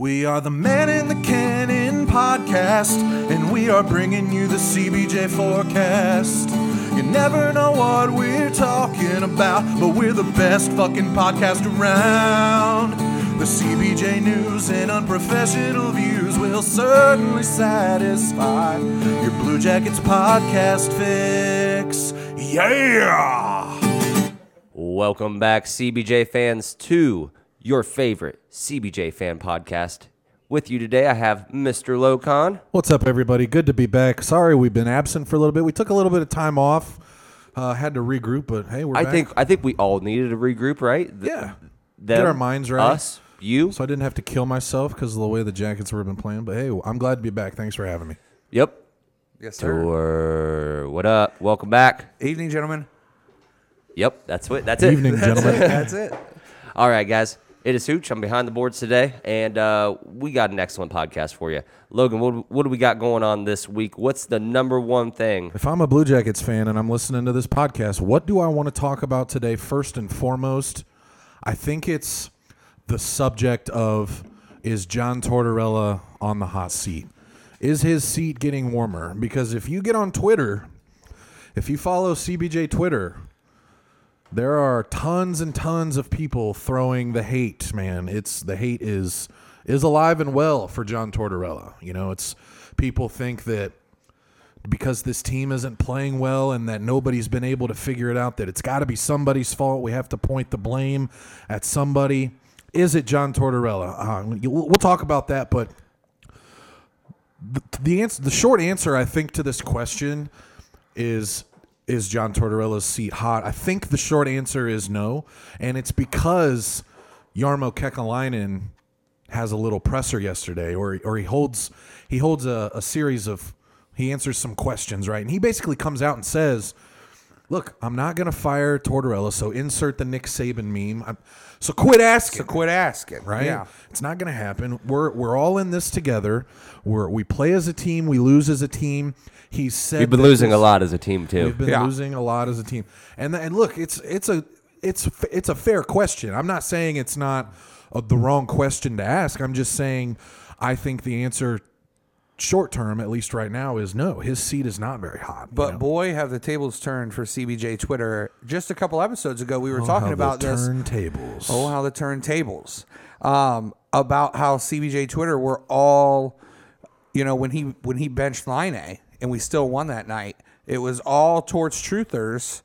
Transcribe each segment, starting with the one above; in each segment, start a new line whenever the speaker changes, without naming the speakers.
We are the Man in the Cannon podcast, and we are bringing you the CBJ forecast. You never know what we're talking about, but we're the best fucking podcast around. The CBJ news and unprofessional views will certainly satisfy your Blue Jackets podcast fix. Yeah!
Welcome back, CBJ fans, to your favorite CBJ fan podcast. With you today, I have Mr. Locon.
What's up, everybody? Good to be back. Sorry we've been absent for a little bit. We took a little bit of time off. Uh, had to regroup, but hey, we're
I
back.
think I think we all needed a regroup, right? Th-
Yeah.
them,
Get our minds right.
Us, you.
so I didn't have to kill myself because of the way the Jackets were been playing. But hey, I'm glad to be back. Thanks for having me.
Yep.
Yes, sir.
Tour. What up? Welcome back.
Evening, gentlemen.
Yep. That's what. That's it.
Evening, gentlemen.
That's it.
All right, guys. It is Hooch. I'm behind the boards today, and uh, we got an excellent podcast for you. Logan, what, what do we got going on this week? What's the number one thing?
If I'm a Blue Jackets fan and I'm listening to this podcast, what do I want to talk about today? First and foremost, I think it's the subject of is John Tortorella on the hot seat? Is his seat getting warmer? Because if you get on Twitter, if you follow CBJ Twitter, there are tons and tons of people throwing the hate, man. It's the hate is is alive and well for John Tortorella. You know, it's people think that because this team isn't playing well and that nobody's been able to figure it out that it's got to be somebody's fault. We have to point the blame at somebody. Is it John Tortorella? Uh, we'll talk about that, but the, the answer, the short answer, I think, to this question is is John Tortorella's seat hot? I think the short answer is no, and it's because Jarmo Kekalainen has a little presser yesterday, or or he holds he holds a, a series of he answers some questions right, and he basically comes out and says, "Look, I'm not going to fire Tortorella, so insert the Nick Saban meme. I'm, so quit asking."
So quit asking.
right?
Yeah.
It's not going to happen. We're we're all in this together. We're we play as a team. We lose as a team. He said
We've been
that
losing a lot as a team too.
We've been
Yeah.
losing a lot as a team. And and look, it's it's a it's it's a fair question. I'm not saying it's not uh the wrong question to ask. I'm just saying I think the answer short term at least right now is no. His seat is not very hot. you
But
know?
boy, have the tables turned for CBJ Twitter. Just a couple episodes ago, we were
Oh,
talking about
the
this.
turntables.
Oh, how the turntables. Um, about how CBJ Twitter were all, you know, when he when he benched Laine and we still won that night, it was all torch truthers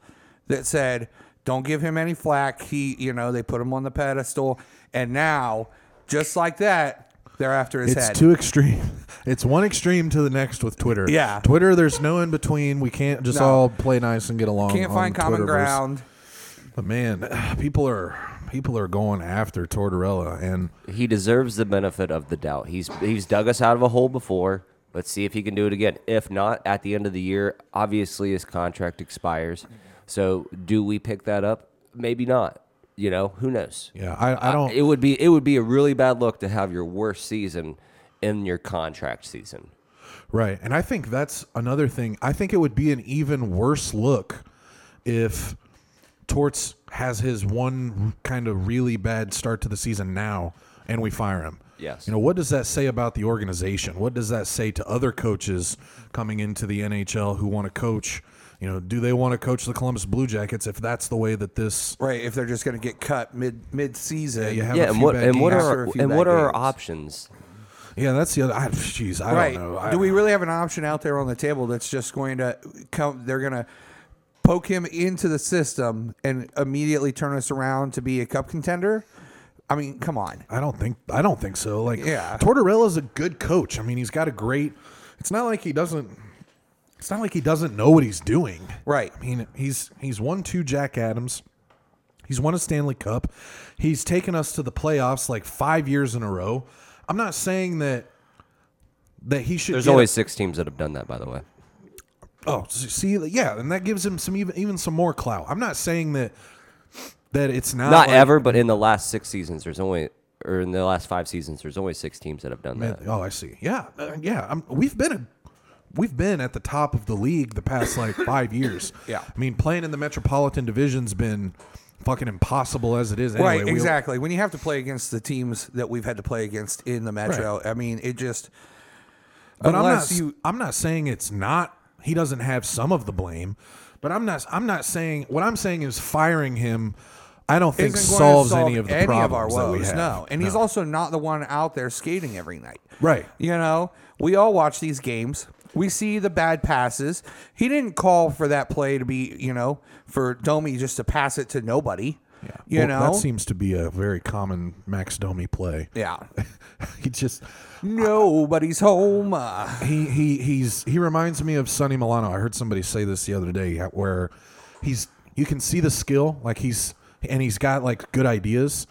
that said, "Don't give him any flack." He, you know, they put him on the pedestal, and now, just like that, they're after his head.
It's
head.
too extreme. It's one extreme to the next with Twitter.
Yeah.
Twitter, there's no in between. We can't just
No.
all play nice and get along.
Can't
on
find common
Twitterverse.
ground.
But man, people are people are going after Tortorella, and
he deserves the benefit of the doubt. He's he's dug us out of a hole before. Let's see if he can do it again. If not, at the end of the year, obviously his contract expires. So do we pick that up? Maybe not. You know, who knows?
yeah, I, I don't.
It would be it would be a really bad look to have your worst season in your contract season.
Right. And I think that's another thing. I think it would be an even worse look if Torts has his one kind of really bad start to the season now and we fire him.
Yes.
You know, what does that say about the organization? What does that say to other coaches coming into the NHL who want to coach? You know, do they want to coach the Columbus Blue Jackets if that's the way that this
Right, if they're just going to get cut mid mid season.
you have
yeah,
a
and what and what are
After a few
and what are our
games.
options?
Yeah, that's the other I jeez, I
right.
don't know. I,
Do we really have an option out there on the table that's just going to come? They're going to poke him into the system and immediately turn us around to be a cup contender. I mean, come on.
I don't think I don't think so. Like
Yeah.
Tortorella's a good coach. I mean, he's got a great it's not like he doesn't it's not like he doesn't know what he's doing.
Right.
I mean, he's he's won two Jack Adams. He's won a Stanley Cup. He's taken us to the playoffs like 5 years in a row. I'm not saying that that he should
There's only
a-
six teams that have done that, by the way.
Oh, see, yeah, and that gives him some even even some more clout. I'm not saying that that it's not
Not
like-
ever, but in the last six seasons, there's only or in the last five seasons, there's only six teams that have done that.
Oh, I see. Yeah, uh, yeah. i we've been a, we've been at the top of the league the past like five years.
Yeah.
I mean, playing in the Metropolitan Division's been fucking impossible as it is. Anyway,
right,
we-
exactly. When you have to play against the teams that we've had to play against in the Metro, I mean, it just.
But I'm not.
you,
I'm not saying it's not. He doesn't have some of the blame, but I'm not. I'm not saying. What I'm saying is firing him. I don't think
isn't going to
solves
solve
any of the
any
problems
of our
that we
woes.
have.
No, and he's also not the one out there skating every night.
right.
You know, we all watch these games. We see the bad passes. He didn't call for that play to be, you know, for Domi just to pass it to nobody.
Yeah.
You
Well,
know,
that seems to be a very common Max Domi play.
yeah.
he just
Nobody's home. Uh,
he he he's he reminds me of Sonny Milano. I heard somebody say this the other day where he's you can see the skill like he's and he's got like good ideas,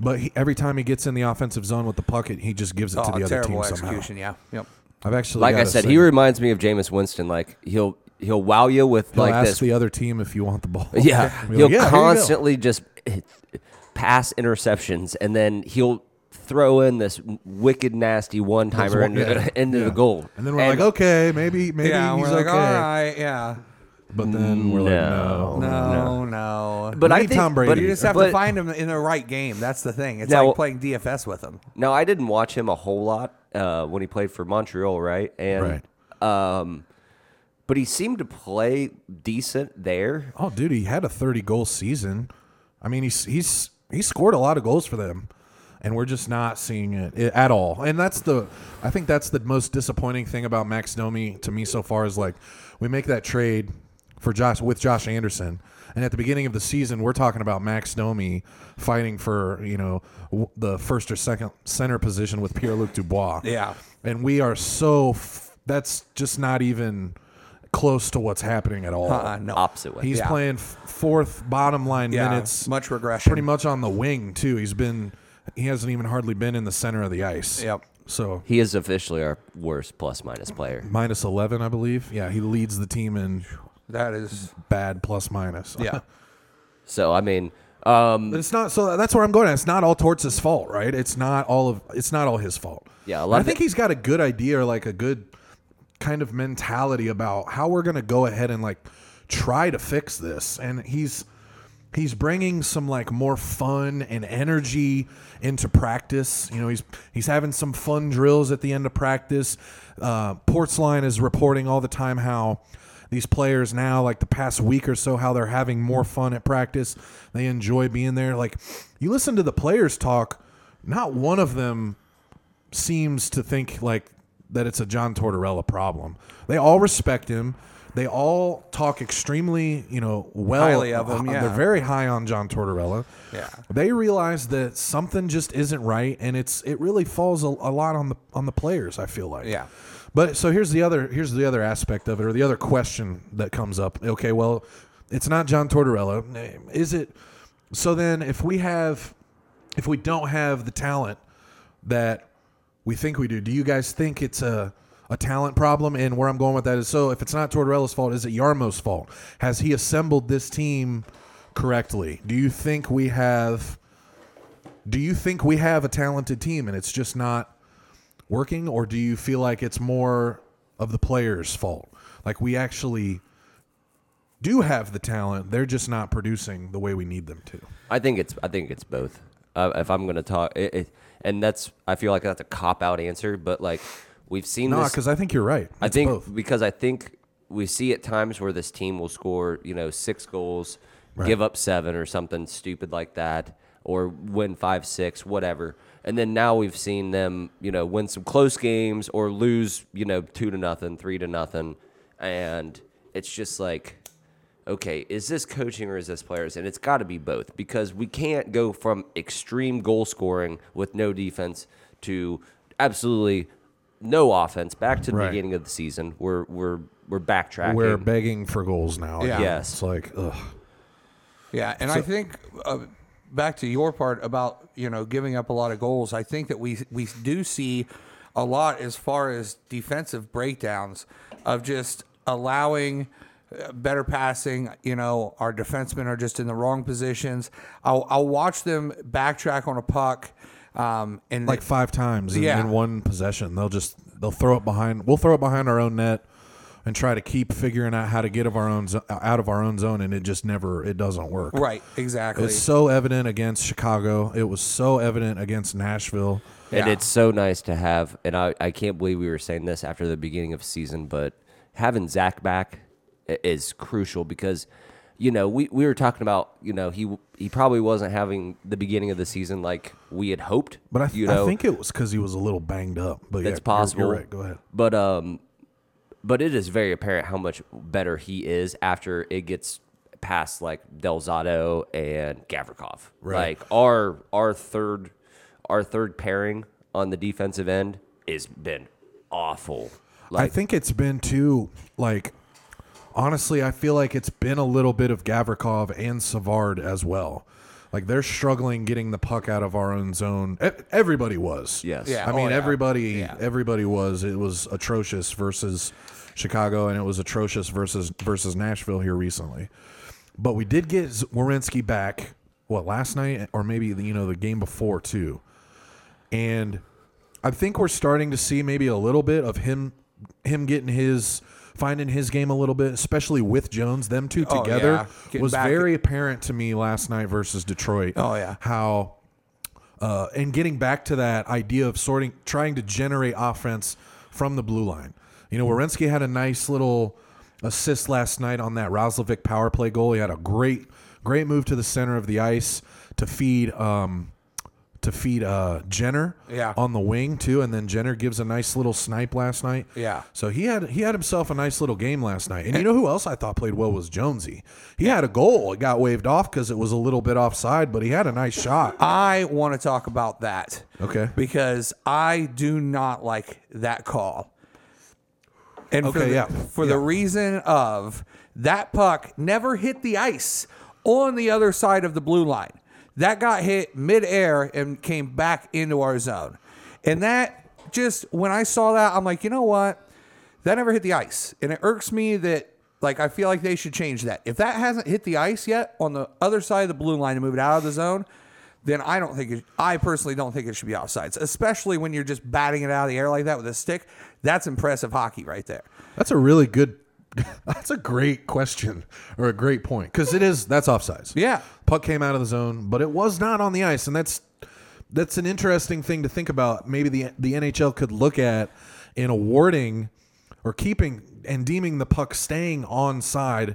but he, every time he gets in the offensive zone with the puck, he just gives it to
oh,
the other team somehow.
execution. Yeah. Yep.
I've actually
Like I
got a
said, he reminds me of Jameis Winston. Like he'll he'll wow you with
He'll
like
ask
this.
the other team if you want the ball.
yeah,
Be
he'll
like, "Yeah, here you go."
constantly just pass interceptions, and then he'll throw in this wicked nasty one timer
one-
into,
yeah,
into
yeah.
the goal.
And then we're like, okay, maybe maybe
yeah.
he's
We're like,
okay.
all right. Yeah.
But then we're like,
No.
no.
No, no.
But
We
I
need
think,
Tom Brady.
but
you just have
but-
to find him in the right game. That's the thing. It's
Now-
like playing DFS with him.
Now I didn't watch him a whole lot uh, when he played for Montreal, right? And um, but he seemed to play decent there.
Oh, dude, he had a 30 goal season. I mean, he's he's he scored a lot of goals for them, and we're just not seeing it at all. And that's the I think that's the most disappointing thing about Max Domi to me so far is like we make that trade for Josh with Josh Anderson. And at the beginning of the season, we're talking about Max Domi fighting for you know w- the first or second center position with Pierre Luc Dubois.
Yeah.
and we are so f- that's just not even close to what's happening at all.
Uh-uh, no.
Opposite way.
He's
Yeah.
playing f- fourth bottom line
Yeah,
minutes.
much regression.
Pretty much on the wing too. He's been he hasn't even hardly been in the center of the ice.
Yep.
So
He is officially our worst plus minus player.
minus eleven, I believe. Yeah, he leads the team in
That is.
bad plus minus.
Yeah.
So I mean, um,
it's not so that's where I'm going. at. It's not all Torts' fault, right? It's not all of it's not all his fault.
Yeah, a lot
I
of
think
it-
he's got a good idea or like a good kind of mentality about how we're going to go ahead and like try to fix this. And he's he's bringing some like more fun and energy into practice. You know, he's he's having some fun drills at the end of practice. Uh, Portzline is reporting all the time how these players now, like the past week or so, how they're having more fun at practice. They enjoy being there. Like you listen to the players talk, not one of them seems to think like that it's a John Tortorella problem. They all respect him. They all talk extremely, you know, well
Highly of him,
uh,
yeah.
They're very high on John Tortorella.
Yeah.
They realize that something just isn't right, and it's it really falls a, a lot on the on the players. I feel like.
Yeah.
But so here's the other here's the other aspect of it, or the other question that comes up. Okay, well, it's not John Tortorella. Is it? So then, if we have, if we don't have the talent that we think we do, do you guys think it's a a talent problem? And where I'm going with that is, so if it's not Tortorella's fault, is it Jarmo's fault? Has he assembled this team correctly? Do you think we have? Do you think we have a talented team and it's just not working, or do you feel like it's more of the players' fault? Like we actually do have the talent, they're just not producing the way we need them to.
I think it's I think it's both. Uh, if I'm going to talk, it, it, and that's I feel like that's a cop out answer, but like we've seen
No,
this.
because I think you're right.
I think
both.
because I think we see at times where this team will score, you know, six goals, give up seven or something stupid like that, or win five, six, whatever. And then now we've seen them, you know, win some close games or lose, you know, two to nothing, three to nothing, and it's just like, okay, is this coaching or is this players? And it's got to be both because we can't go from extreme goal scoring with no defense to absolutely no offense back to the
Right.
beginning of the season. We're we're we're backtracking.
We're begging for goals now.
Yeah.
Yes.
It's like, ugh.
Yeah, and I think uh, back to your part about you know giving up a lot of goals. I think that we we do see a lot as far as defensive breakdowns of just allowing uh, better passing. You know, our defensemen are just in the wrong positions. I'll I'll watch them backtrack on a puck. Um, and
like five times in,
Yeah.
in one possession. They'll just they'll throw it behind. We'll throw it behind our own net, and try to keep figuring out how to get of our own out of our own zone, and it just never it doesn't work.
Right, exactly.
It's so evident against Chicago. It was so evident against Nashville.
And
Yeah.
it's so nice to have, and I, I can't believe we were saying this after the beginning of season, but having Zach back is crucial because, you know, we, we were talking about, you know, he he probably wasn't having the beginning of the season like we had hoped.
But I, th-
you know,
I think it was because he was a little banged up. But yeah,
it's
you're-
possible.
You're, right. Go ahead.
But um, but it is very apparent how much better he is after it gets past like Del Zotto and Gavrikov.
Right.
Like our our third our third pairing on the defensive end has been awful.
I think it's been too like honestly, I feel like it's been a little bit of Gavrikov and Savard as well. Like they're struggling getting the puck out of our own zone. Everybody was.
Yes.
Yeah.
I mean,
Oh, yeah.
everybody,
Yeah.
everybody was. It was atrocious versus Chicago, and it was atrocious versus versus Nashville here recently. But we did get Werenski back. What last night, or maybe you know the game before too, and I think we're starting to see maybe a little bit of him him getting his finding his game a little bit, especially with Jones. Them two together
yeah.
Was
back-
very apparent to me last night versus Detroit.
Oh, yeah.
how uh, and getting back to that idea of sorting, trying to generate offense from the blue line. You know, Werenski had a nice little assist last night on that Roslovic power play goal. He had a great, great move to the center of the ice to feed, um, to feed uh, Jenner
Yeah.
on the wing too, and then Jenner gives a nice little snipe last night.
Yeah.
So he had he had himself a nice little game last night. And you know who else I thought played well was Jonesy. He had a goal. It got waved off because it was a little bit offside, but he had a nice shot.
I want to talk about that.
Okay.
Because I do not like that call. And for
Okay,
the,
yeah.
for the reason of that puck never hit the ice on the other side of the blue line. That got hit midair and came back into our zone. And that just when I saw that, I'm like, you know what? That never hit the ice. And it irks me that like I feel like they should change that. If that hasn't hit the ice yet on the other side of the blue line to move it out of the zone, then I don't think it, I personally don't think it should be offsides, especially when you're just batting it out of the air like that with a stick. That's impressive hockey right there.
That's a really good. That's a great question or a great point because it is that's offsides.
Yeah.
puck came out of the zone, but it was not on the ice, and that's that's an interesting thing to think about. Maybe the the NHL could look at in awarding or keeping and deeming the puck staying on side.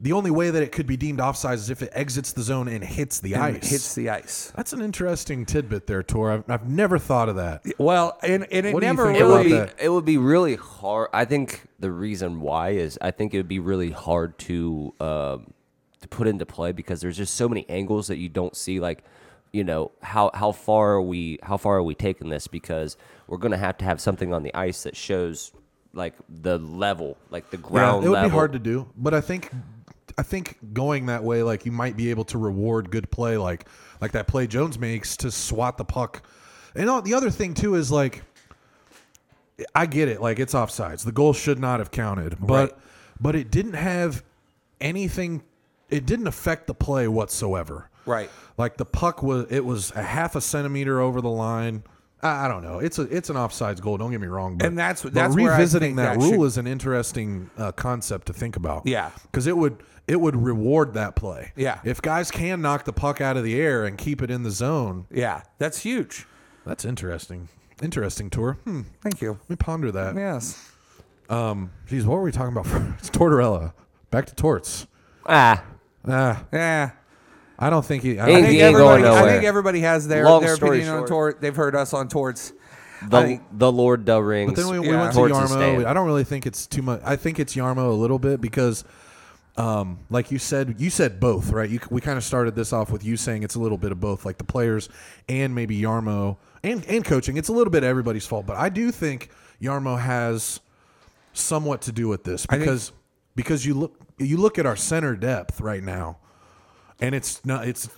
The only way that it could be deemed offside is if it exits the zone and hits the
And
ice.
hits the ice.
that's an interesting tidbit there, Tor. I've, I've never thought of that.
Well, and, and it
What
never
it would be
really.
that?
it would be really hard. I think the reason why is I think it would be really hard to um, to put into play because there's just so many angles that you don't see. Like, you know, how how far are we how far are we taking this? Because we're gonna have to have something on the ice that shows like the level, like the ground.
Yeah, it would
level.
be hard to do, but I think I think going that way, like you might be able to reward good play, like like that play Jones makes to swat the puck. And all, the other thing too is like, I get it, like it's offsides. The goal should not have counted, but
Right.
but it didn't have anything. It didn't affect the play whatsoever.
Right.
Like the puck was, it was a half a centimeter over the line. I, I don't know. It's a it's an offsides goal. Don't get me wrong. But,
And that's-
but
that's where I
revisiting
think
that,
that
rule
should-
is an interesting uh, concept to think about.
Yeah.
because it would it would reward that play.
Yeah.
if guys can knock the puck out of the air and keep it in the zone,
Yeah, that's huge.
that's interesting. Interesting tour. Hmm.
Thank you.
Let me ponder that.
Yes.
Um, geez, what were we talking about? it's Tortorella. Back to torts.
Ah,
Ah,
Yeah.
I don't think he. I
I think,
he ain't going
everybody, I
nowhere.
think everybody has their,
Long
their
story
opinion on
short.
tort. They've heard us on torts. I
the
think-
the Lord Del Rings.
But then we, we went to
Torts is
Jarmo.
staying.
I don't really think it's too much. I think it's Jarmo a little bit because, um, like you said, you said both, right? You, we kind of started this off with you saying it's a little bit of both, like the players and maybe Jarmo and and coaching. It's a little bit everybody's fault, but I do think Jarmo has somewhat to do with this
think-
because because you look you look at our center depth right now, and it's not it's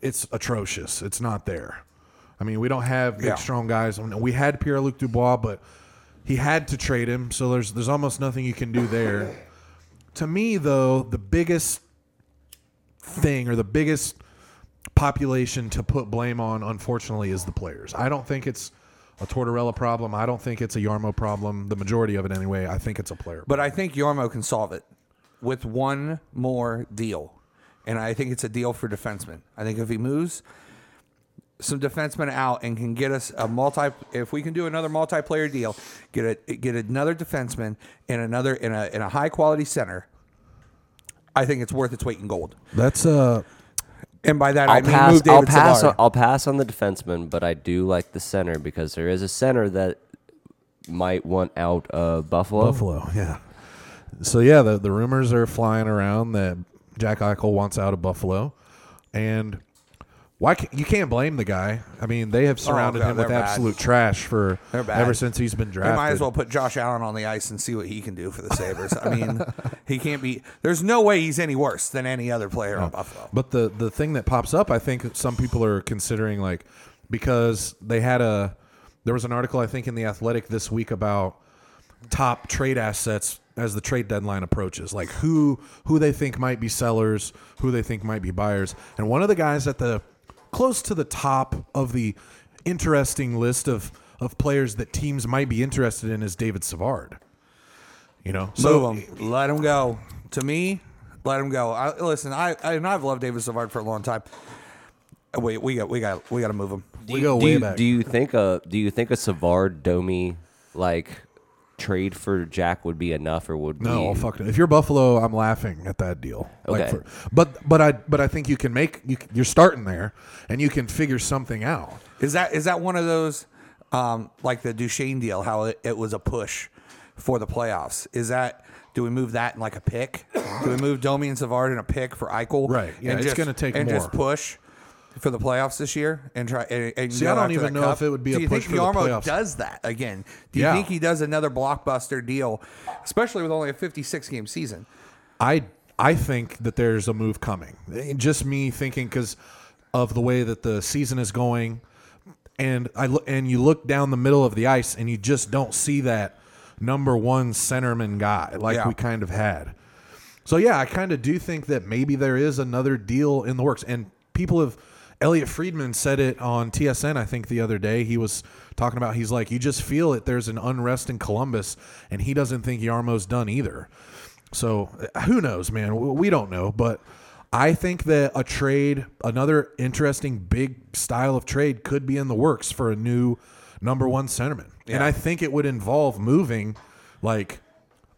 it's atrocious. It's not there. I mean, we don't have big,
Yeah.
strong guys. We had Pierre Luc Dubois, but he had to trade him, so there's there's almost nothing you can do there. To me, though, the biggest thing or the biggest population to put blame on, unfortunately, is the players. I don't think it's a Tortorella problem. I don't think it's a Jarmo problem. The majority of it, anyway. I think it's a player.
But I think Jarmo can solve it with one more deal. And I think it's a deal for defensemen. I think if he moves some defensemen out and can get us a multi if we can do another multiplayer deal, get a get another defenseman and another in a in a high quality center, I think it's worth its weight in gold.
That's uh
And by that I
I'll
mean
pass.
move
I'll pass.
Savard.
On, I'll pass on the defenseman, but I do like the center because there is a center that might want out of Buffalo.
Buffalo. Yeah. So yeah, the the rumors are flying around that Jack Eichel wants out of Buffalo, and why can, you can't blame the guy. I mean, they have oh, surrounded
Oh,
him with
bad.
absolute trash for ever since he's been drafted.
They might as well put Josh Allen on the ice and see what he can do for the Sabres. I mean, he can't be. There's no way he's any worse than any other player on Buffalo.
But the the thing that pops up, I think some people are considering like because they had a there was an article I think in the Athletic this week about top trade assets as the trade deadline approaches, like who who they think might be sellers, who they think might be buyers, and one of the guys at the close to the top of the interesting list of of players that teams might be interested in is David Savard. You know, so
Move him. Let him go. To me, let him go. I, listen, I, I and I've loved David Savard for a long time. Uh, Wait, we got we got we got to move him.
we go
do
way
you,
back.
Do you think a Do you think a Savard Domi like trade for Jack would be enough, or would
No,
be,
fuck it. If you're Buffalo, I'm laughing at that deal. Like
Okay.
for, but but I but I think you can make you you're starting there, and you can figure something out.
Is that is that one of those um, like the Duchene deal? How it, it was a push for the playoffs. Is that do we move that in like a pick? do we move Domi and Savard in a pick for Eichel?
Right. Yeah,
and
it's
just-
gonna take
and just push for the playoffs this year and try. And, and
See, I don't even know
cup?
if it would be
do
a
you
push
think
for the
Jarmo
playoffs.
does that again? Do you
Yeah.
think he does another blockbuster deal, especially with only a 56 game season?
I I think that there's a move coming. Just me thinking because of the way that the season is going, and I look and you look down the middle of the ice and you just don't see that number one centerman guy like
Yeah.
we kind of had. So yeah, I kind of do think that maybe there is another deal in the works, and people have. Elliot Friedman said it on TSN, I think, the other day. He was talking about, he's like, you just feel it. There's an unrest in Columbus, and he doesn't think Jarmo's done either. So uh, who knows, man? We don't know, but I think that a trade, another interesting big style of trade, could be in the works for a new number one centerman, and I think it would involve moving like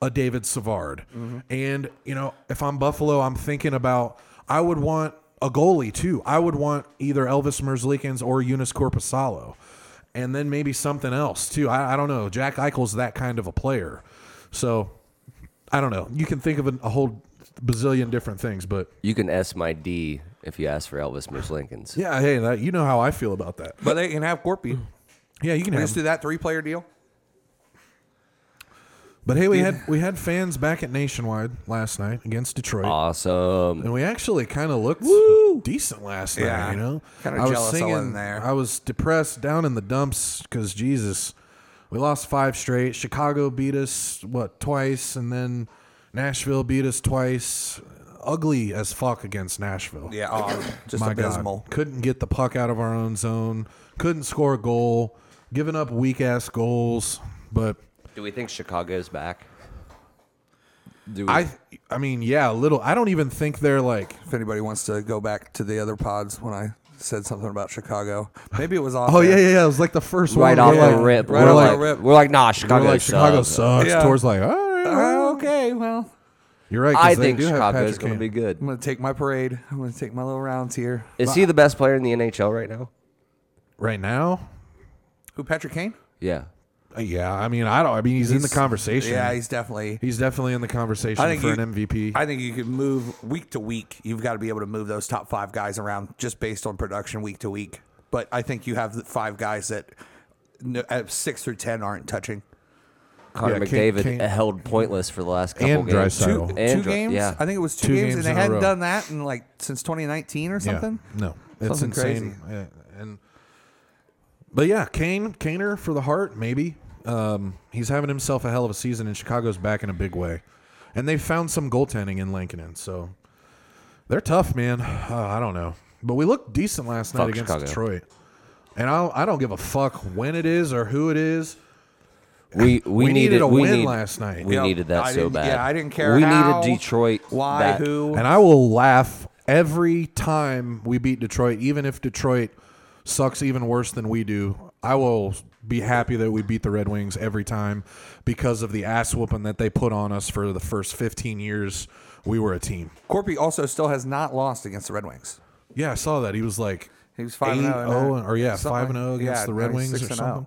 a David Savard, and you know, if I'm Buffalo, I'm thinking about I would want a goalie too. I would want either Elvis Merzlikins or Joonas Korpisalo. And then maybe something else too. I, I don't know. Jack Eichel's that kind of a player. So I don't know. You can think of a, a whole bazillion different things, but
You can S my D if you ask for Elvis Merzlikins.
yeah, hey, that, you know how I feel about that.
But they can have Corpy.
Yeah, you can
We
have.
just do that three player deal.
But hey, we had we had fans back at Nationwide last night against Detroit.
Awesome.
And we actually kind of looked decent last
Yeah.
night, you know.
Kinda
I was singing,
wasn't there.
I was depressed, down in the dumps because Jesus, we lost five straight. Chicago beat us what twice, and then Nashville beat us twice. Ugly as fuck against Nashville.
Yeah, oh, just
My
abysmal.
God. Couldn't get the puck out of our own zone. Couldn't score a goal. Giving up weak ass goals. But
Do we think Chicago is back? Do we,
I, I mean, yeah, a little. I don't even think they're like.
If anybody wants to go back to the other pods when I said something about Chicago, maybe it was oh, off.
Oh yeah, yeah, yeah. It was like the first
right
one.
off
yeah.
the rip,
Right
we're
off
like,
the rip.
we're like, nah, Chicago.
We're
Chicago
like Chicago
sucks.
sucks.
Yeah.
Towar's like, all right, well,
Oh, okay, well,
you're right.
I think
do is
going to be good.
I'm gonna take my parade. I'm gonna take my little rounds here.
Is he the best player in the NHL right now?
right now.
Who, Patrick Kane?
Yeah.
Uh, Yeah, I mean, I don't. I mean, he's, in the conversation.
Yeah, he's definitely.
he's definitely in the conversation
I think
for
you-
an MVP.
I think you could move week to week. You've got to be able to move those top five guys around just based on production week to week. But I think you have the five guys that n- at six through ten aren't touching.
Connor
Yeah, Kane-
McDavid
Kane-
held pointless for the last couple
And
games.
Draisaitl.
Two,
Title.
two
And Dra-
games.
yeah.
I think it was two,
Two
games,
games
and they
a
hadn't
row.
done that in like since 2019 or
yeah,
something.
no, it's
Something
insane. Yeah, and but yeah, Kane, Kaner for the heart, maybe. Um, he's having himself a hell of a season, and Chicago's back in a big way. And they found some goaltending in Lankinen, so they're tough, man. Uh, I don't know, but we looked decent last night
Fuck
against
Chicago.
Detroit. and I I don't give a fuck when it is or who it is.
We we,
We needed
needed
a
we
win
need-
last night.
We
Yep.
needed that
I
so bad.
yeah, I didn't care
We
how,
needed Detroit.
Why?
that-
Who?
And I will laugh every time we beat Detroit, even if Detroit sucks even worse than we do. I will be happy that we beat the Red Wings every time because of the ass whooping that they put on us for the first 15 years we were a team.
Corpy also still has not lost against the Red Wings.
Yeah, I saw that. He was like
He was 5 and 0 in
8-0
that.
or yeah,
Something
5 and 0 against
yeah,
the Red Wings or
oh.
something.
0.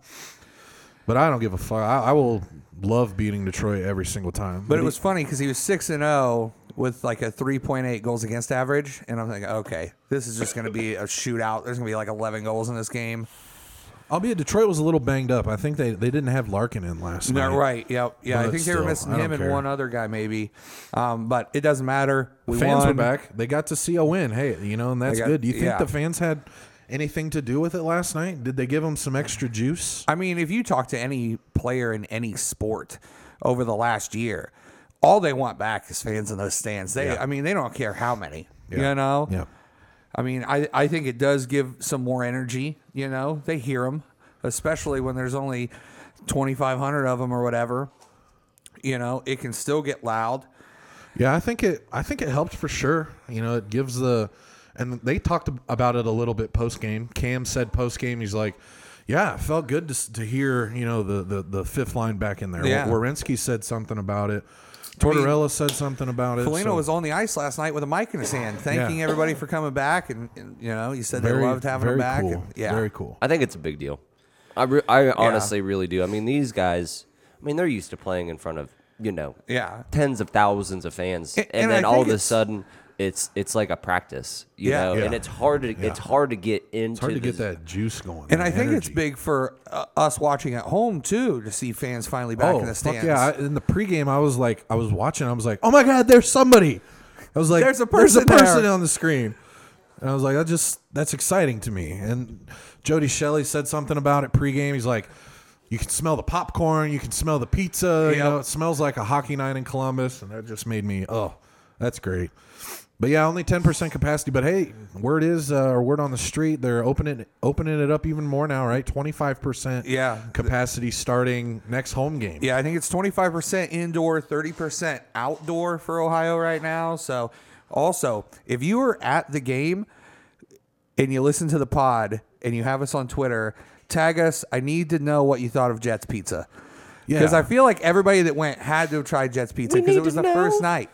But I don't give a fuck. I, I will love beating Detroit every single time.
But it was funny because he was six and zero with like a three point eight goals against average, and I'm thinking, okay, this is just going to be a shootout. There's going to be like 11 goals in this game.
albeit Detroit was a little banged up. I think they, they didn't have Larkin in last
No,
night.
right? Yep. Yeah, I
But
think they were
still,
missing
I don't
him and
care.
one other guy maybe, um, but it doesn't matter. We
fans
won.
were back. They got to see a win. Hey, you know, and that's
got-
good. Do you think
yeah.
the fans had anything to do with it last night? Did they give them some extra juice?
I mean, if you talk to any player in any sport over the last year, all they want back is fans in those stands. They,
Yeah.
I mean, they don't care how many.
Yeah.
You know.
Yeah.
I mean, I, I think it does give some more energy. You know, they hear them, especially when there's only 2,500 of them or whatever. You know, it can still get loud.
Yeah, I think it. I think it helped for sure. You know, it gives the, and they talked about it a little bit post game. Cam said post game, he's like, "Yeah, it felt good to, to hear you know the, the the fifth line back in there."
Yeah.
Werenski said something about it. Tortorella said something about it.
Felino
so-
was on the ice last night with a mic in his hand, thanking
Yeah.
everybody for coming back, and, and you know, he said
very,
they loved having
very
him back.
Cool.
And, yeah,
very cool.
I think it's a big deal. I, re- I honestly really do. I mean, these guys. I mean, they're used to playing in front of you know
yeah.
tens of thousands of fans,
And-
and,
and
then all of a sudden it's it's like a practice, you
Yeah.
know,
Yeah.
and it's hard to it's hard to get into.
It's hard to get that juice going.
And
that
I think it's big for uh, us watching at home too to see fans finally back
oh,
in the
fuck
stands.
yeah! I, in the pregame, I was like, I was watching. I was like, oh my god, there's somebody. I was like,
There's a
there's a
person
person
there.
on the screen. And I was like, that just that's exciting to me. And Jody Shelley said something about it pregame. He's like, you can smell the popcorn, you can smell the pizza. You
Yep.
know, it smells like a hockey night in Columbus, and that just made me, oh, that's great. But yeah, only ten percent capacity. But hey, word is, uh, or word on the street, they're opening opening it up even more now, right? Twenty five percent
Yeah.
capacity starting next home game.
Yeah, I think it's 25% indoor, 30% outdoor for Ohio right now. So, also, if you were at the game and you listen to the pod and you have us on Twitter, tag us. I need to know what you thought of Jets Pizza.
Yeah.
Because I feel like everybody that went had to have tried Jets Pizza because it was
to
the first night.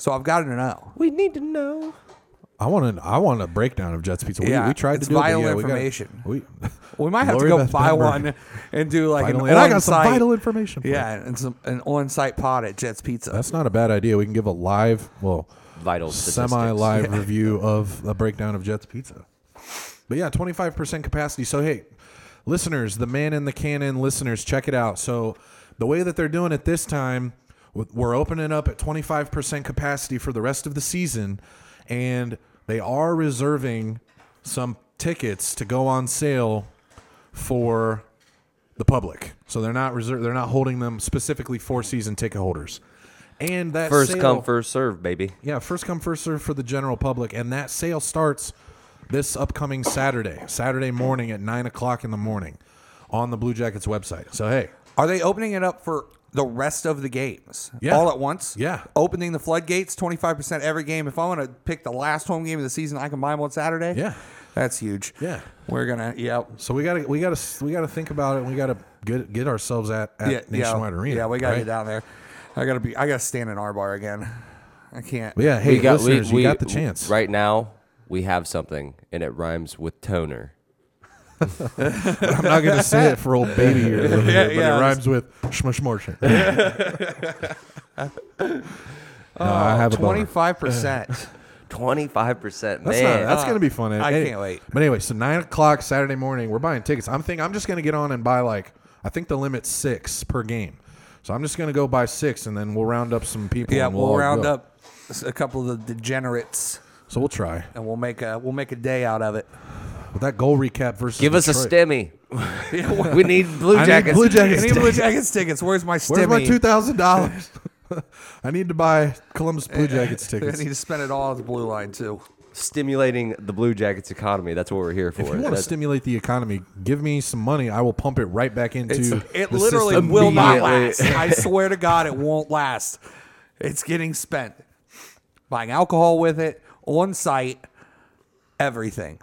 So I've got to know.
we need to know.
I want to. I want a breakdown of Jets Pizza. We,
Yeah,
we tried
it's
to do it, but
vital
we got-
information.
We,
We might have to go
Beth
buy
Benberg.
one and do like
Vital-
an
and I got some
on-site-
vital information.
Yeah, and some an on-site pod at Jets Pizza.
that's not a bad idea. We can give a live, well,
Vital
semi-live review of a breakdown of Jets Pizza. But yeah, twenty five percent capacity. So hey, listeners, the man in the cannon, listeners, check it out. So the way that they're doing it this time, w- we're opening up at twenty five percent capacity for the rest of the season, and they are reserving some tickets to go on sale for the public. So they're not reserve. They're not holding them specifically for season ticket holders. And that
First
sale-
come, first serve, baby.
yeah, first come, first serve for the general public, and that sale starts this upcoming Saturday, Saturday morning at nine o'clock in the morning, on the Blue Jackets website. So hey,
Are they opening it up for the rest of the games?
Yeah.
All at once?
Yeah.
Opening the floodgates, 25% every game. If I want to pick the last home game of the season, I can buy them on Saturday?
Yeah.
That's huge.
Yeah.
We're going to, yep.
so we got to we got to we got to think about it. and We got to get get ourselves at, at
Yeah,
Nationwide
yeah,
Arena.
Yeah, we got to
right?
get down there. I got to be, I got to stand in our bar again. I can't.
But yeah, hey,
we got,
listeners,
we, we,
you got the chance.
Right now, we have something, and it rhymes with toner.
I'm not going to say it for old baby ears over here, but
yeah.
it rhymes with shmushmortion. no, I oh, have a boner.
25%.
Twenty-five percent,
That's
man.
not, that's gonna be fun. Eh?
I
Any-
can't wait.
But anyway, so nine o'clock Saturday morning, we're buying tickets. I'm thinking I'm just gonna get on and buy like I think the limit's six per game. So I'm just gonna go buy six, and then we'll round up some people.
yeah,
and
we'll
all
round
go.
up a couple of the degenerates
So we'll try.
and we'll make a we'll make a day out of it.
With that goal recap versus
Give us a
Detroit.
stemmy. we need Blue
I need
Jackets.
Blue
I
Jackets.
need Blue Jackets tickets. Where's my
Where's my two thousand dollars? I need to buy Columbus Blue Jackets tickets.
I need to spend it all at the blue line too.
stimulating the Blue Jackets economy. That's what we're here for.
If you want to
That's-
stimulate the economy, give me some money. I will pump it right back into.
It's,
the
it literally
system
will not
immediately.
last. I swear to God, it won't last. It's getting spent. Buying alcohol with it, on site, everything.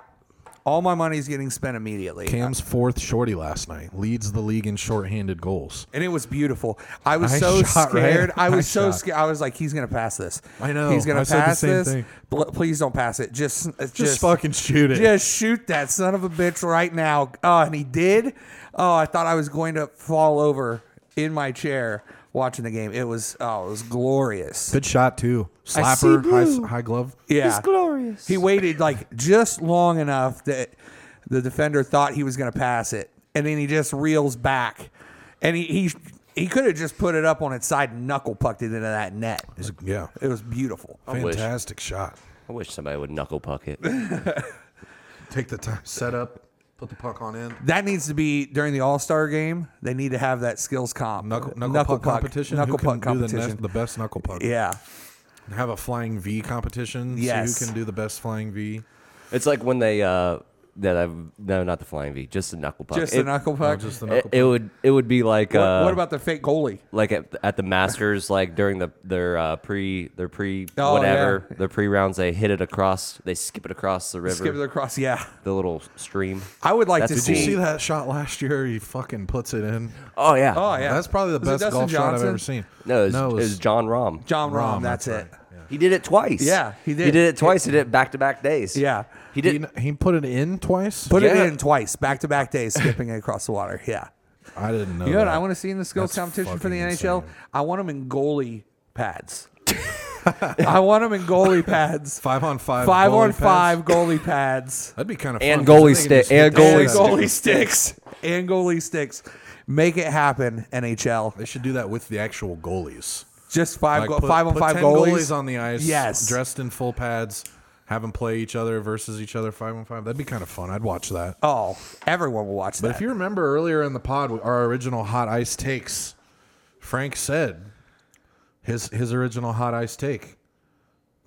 All my money is getting spent immediately.
Cam's fourth shorty last night leads the league in shorthanded goals.
and it was beautiful. I was so
shot, right?
scared. I was so
shot.
scared. I was like, he's gonna pass this.
I know.
He's gonna
I said the
pass
same
this.
thing.
Bl- Please don't pass it. Just, uh, just,
Just, fucking shoot it.
just shoot that son of a bitch right now. Oh, and he did. Oh, I thought I was going to fall over in my chair watching the game. It was, oh, it was glorious.
Good shot too. Slapper, high, high glove.
Yeah,
glorious.
he waited like just long enough that the defender thought he was going to pass it, and then he just reels back, and he he, he could have just put it up on its side and knuckle pucked it into that net.
Is- Yeah,
It was beautiful.
wish.
fantastic shot.
I wish somebody would knuckle puck it.
Take the time, set up, put the puck on in.
That needs to be during the All Star game. They need to have that skills comp,
Knuckle, knuckle, puck, competition.
knuckle
Who
puck
can do the,
competition.
the best knuckle puck?
yeah,
Have a flying V competition.
Yes.
So who can do the best flying V?
It's like when they uh that I've no not the flying V, just the knuckle puck.
just
it,
the knuckle puck.
just the
It,
knuckle
it would it would be like
what,
uh
what about the fake goalie?
like at, at the Masters, like during the their uh, pre their pre
Oh,
whatever
yeah.
their pre rounds, they hit it across, they skip it across the river,
Skip it across. Yeah,
the little stream.
I would like
That's
to
Did you
see.
see that shot last year? He fucking puts it in.
Oh yeah,
Oh yeah,
That's probably the
Was
best
Dustin
golf shot I've ever seen.
no, it was,
no,
it was Jon Rahm.
John Rom.
Rahm,
that's,
that's
it.
Right.
He did it twice.
Yeah, he did.
He did it twice. He did it back to back days.
Yeah.
he did.
He, he put it in twice.
Put
Yeah.
it in twice, back to back days, skipping it across the water. Yeah.
I didn't know.
You know what. I want to see in the skills
That's
competition for the
fucking
NHL?
insane.
I want them in goalie pads. I want them in goalie pads.
Five on five.
Five
goalie
on
pads?
five goalie pads.
That'd be kind of
And goalie
then
stick- and goalie
And
shit out of
goalie sticks. And goalie sticks. Make it happen, NHL.
They should do that with the actual goalies.
Just five
Like,
go-
put-
five on
put
five
10
goalies.
on the ice.
Yes.
dressed in full pads. Have them play each other versus each other five on five. That'd be kind of fun. I'd watch that.
Oh, everyone will watch that.
But
that.
if you remember earlier in the pod, our original hot ice takes, Frank said his his original hot ice take.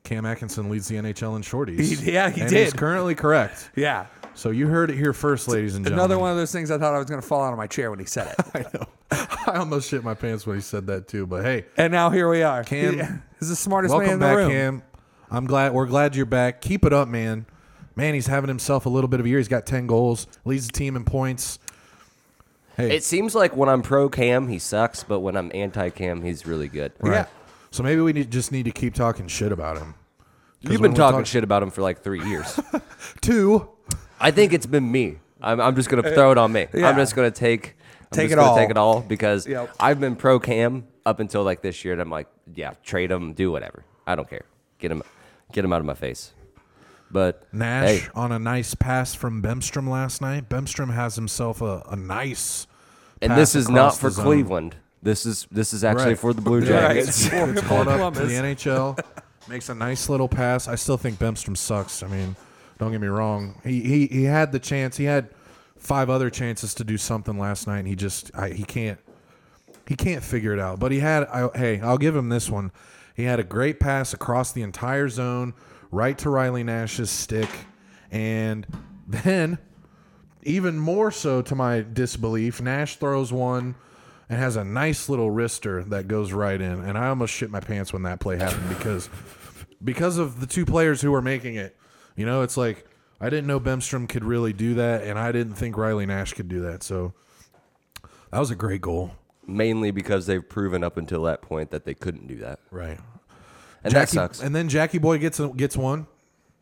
Cam Atkinson leads the NHL in shorties.
He- yeah, he
and He's
did.
currently correct.
yeah.
So you heard it here first, ladies and gentlemen.
Another one of those things I thought I was going to fall out of my chair when he said it.
I know. I almost shit my pants when he said that too. But hey,
and now here we are.
Cam,
He- he's the smartest man in the
back,
room.
Cam. I'm glad. We're glad you're back. Keep it up, man. Man, he's having himself a little bit of a year. He's got ten goals, leads the team in points. Hey,
It seems like when I'm pro Cam, he sucks, but when I'm anti Cam, he's really good.
right.
Yeah.
So maybe we need, just need to keep talking shit about him. 'Cause
You've
when
been
we
talking
talk-
shit about him for like three years.
Two.
I think it's been me. I'm, I'm just gonna throw it on me.
Yeah.
I'm just gonna take I'm
Take
just
it all.
Take it all because
Yep.
I've been pro Cam up until like this year, and I'm like, yeah, trade him, do whatever. I don't care. Get him, get him out of my face. But
Nash
hey,
on a nice pass from Bemstrom last night. Bemstrom has himself a, a nice.
and this is not for. Cleveland. This is this is actually
Right.
for the Blue
Right.
Jackets.
For-
Gets
for
called up to the NHL. Makes a nice little pass. I still think Bemstrom sucks. I mean, don't get me wrong. He he he had the chance. He had five other chances to do something last night, and he just I, he can't he can't figure it out. But he had. I, hey, I'll give him this one. He had a great pass across the entire zone, right to Riley Nash's stick, and then even more so to my disbelief, Nash throws one and has a nice little wrister that goes right in. And I almost shit my pants when that play happened because because of the two players who were making it. You know, it's like I didn't know Bemstrom could really do that, and I didn't think Riley Nash could do that. So that was a great goal.
Mainly because they've proven up until that point that they couldn't do that,
Right.
and that sucks.
And then Jackie Boy gets gets one.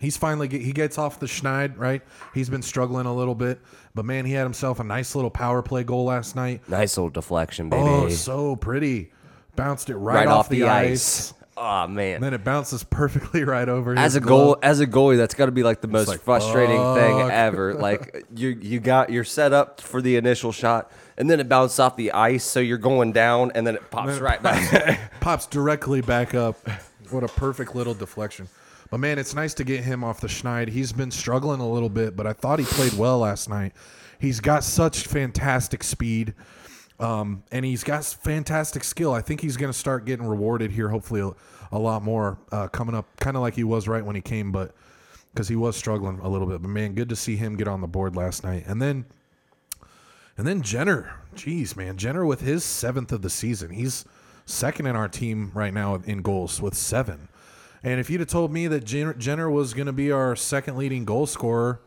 He's finally get, he gets off the schneid, right? He's been struggling a little bit, but man, he had himself a nice little power play goal last night.
nice little deflection, baby.
Oh, so pretty. Bounced it right,
right
off, the, ice.
Oh man.
And then it bounces perfectly right over
as a
glove.
goal as a goalie that's got to be like the most
like,
frustrating thing ever like you you got you're set up for the initial shot and then it bounced off the ice so you're going down and then it pops right back
pops directly back up. What a perfect little deflection. But man, it's nice to get him off the schneid. He's been struggling a little bit, but I thought he played well last night. He's got such fantastic speed. Um, and he's got fantastic skill. I think he's going to start getting rewarded here, hopefully, a, a lot more uh, coming up, kind of like he was right when he came. But because he was struggling a little bit. But man, good to see him get on the board last night. And then, and then Jenner, jeez, man, Jenner with his seventh of the season. He's second in our team right now in goals with seven. And if you'd have told me that Jenner, was going to be our second leading goal scorer,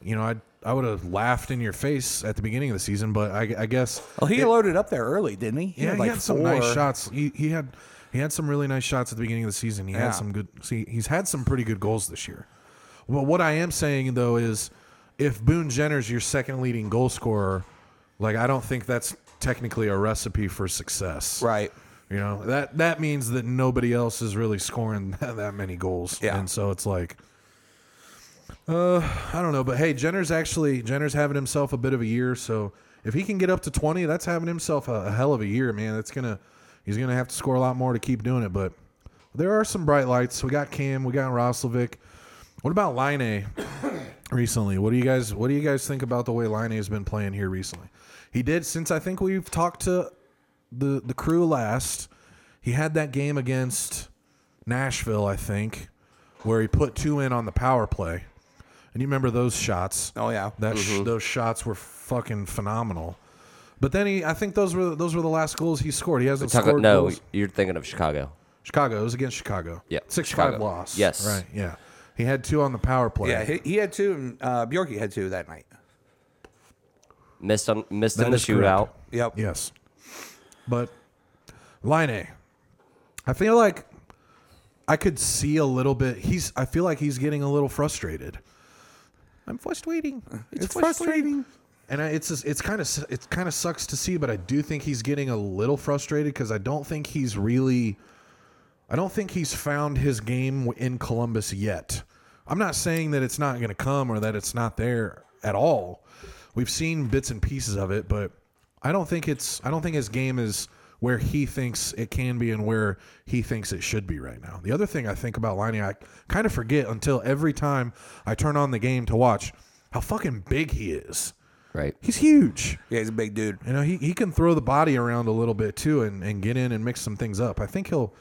you know, I I would have laughed in your face at the beginning of the season. But I, I guess
Well, he loaded up there early, didn't he?
yeah,
had
he had some nice shots. He, he had he had some really nice shots at the beginning of the season. He
Yeah.
had some good. See, he's had some pretty good goals this year. Well, what I am saying though is, if Boone Jenner's your second leading goal scorer, like I don't think that's technically a recipe for success.
Right.
You know that that means that nobody else is really scoring that, that many goals.
Yeah.
And so it's like, uh, I don't know, but hey, Jenner's actually Jenner's having himself a bit of a year. So if he can get up to twenty, that's having himself a, a hell of a year, man. That's gonna he's gonna have to score a lot more to keep doing it. But there are some bright lights. We got Cam, we got Roslovic. What about Laine recently? What do you guys What do you guys think about the way Laine has been playing here recently? He did since I think we've talked to the the crew last. He had that game against Nashville, I think, where he put two in on the power play. And you remember those shots?
Oh, yeah.
that sh- those shots were fucking phenomenal. But then he, I think those were those were the last goals he scored. He hasn't
Talk-
scored
no,
goals.
you're thinking of Chicago.
Chicago. It was against Chicago.
Yeah,
six
Chicago.
five loss.
Yes.
right. Yeah, he had two on the power play.
Yeah, he, he had two, and uh, Bjorky had two that night.
Missed on missed
That
in the
is correct.
shootout.
Yep.
Yes. But Laine, I feel like I could see a little bit. He's. I feel like he's getting a little frustrated. I'm frustrating. It's, frustrating. And I, it's just, it's kind of it kind of sucks to see, but I do think he's getting a little frustrated because I don't think he's really. I don't think he's found his game in Columbus yet. I'm not saying that it's not going to come or that it's not there at all. We've seen bits and pieces of it, but I don't think it's I don't think his game is where he thinks it can be and where he thinks it should be right now. The other thing I think about Liney, I kind of forget until every time I turn on the game to watch how fucking big he is.
Right.
He's huge.
Yeah, he's a big dude.
You know, he, he can throw the body around a little bit too and, and get in and mix some things up. I think he'll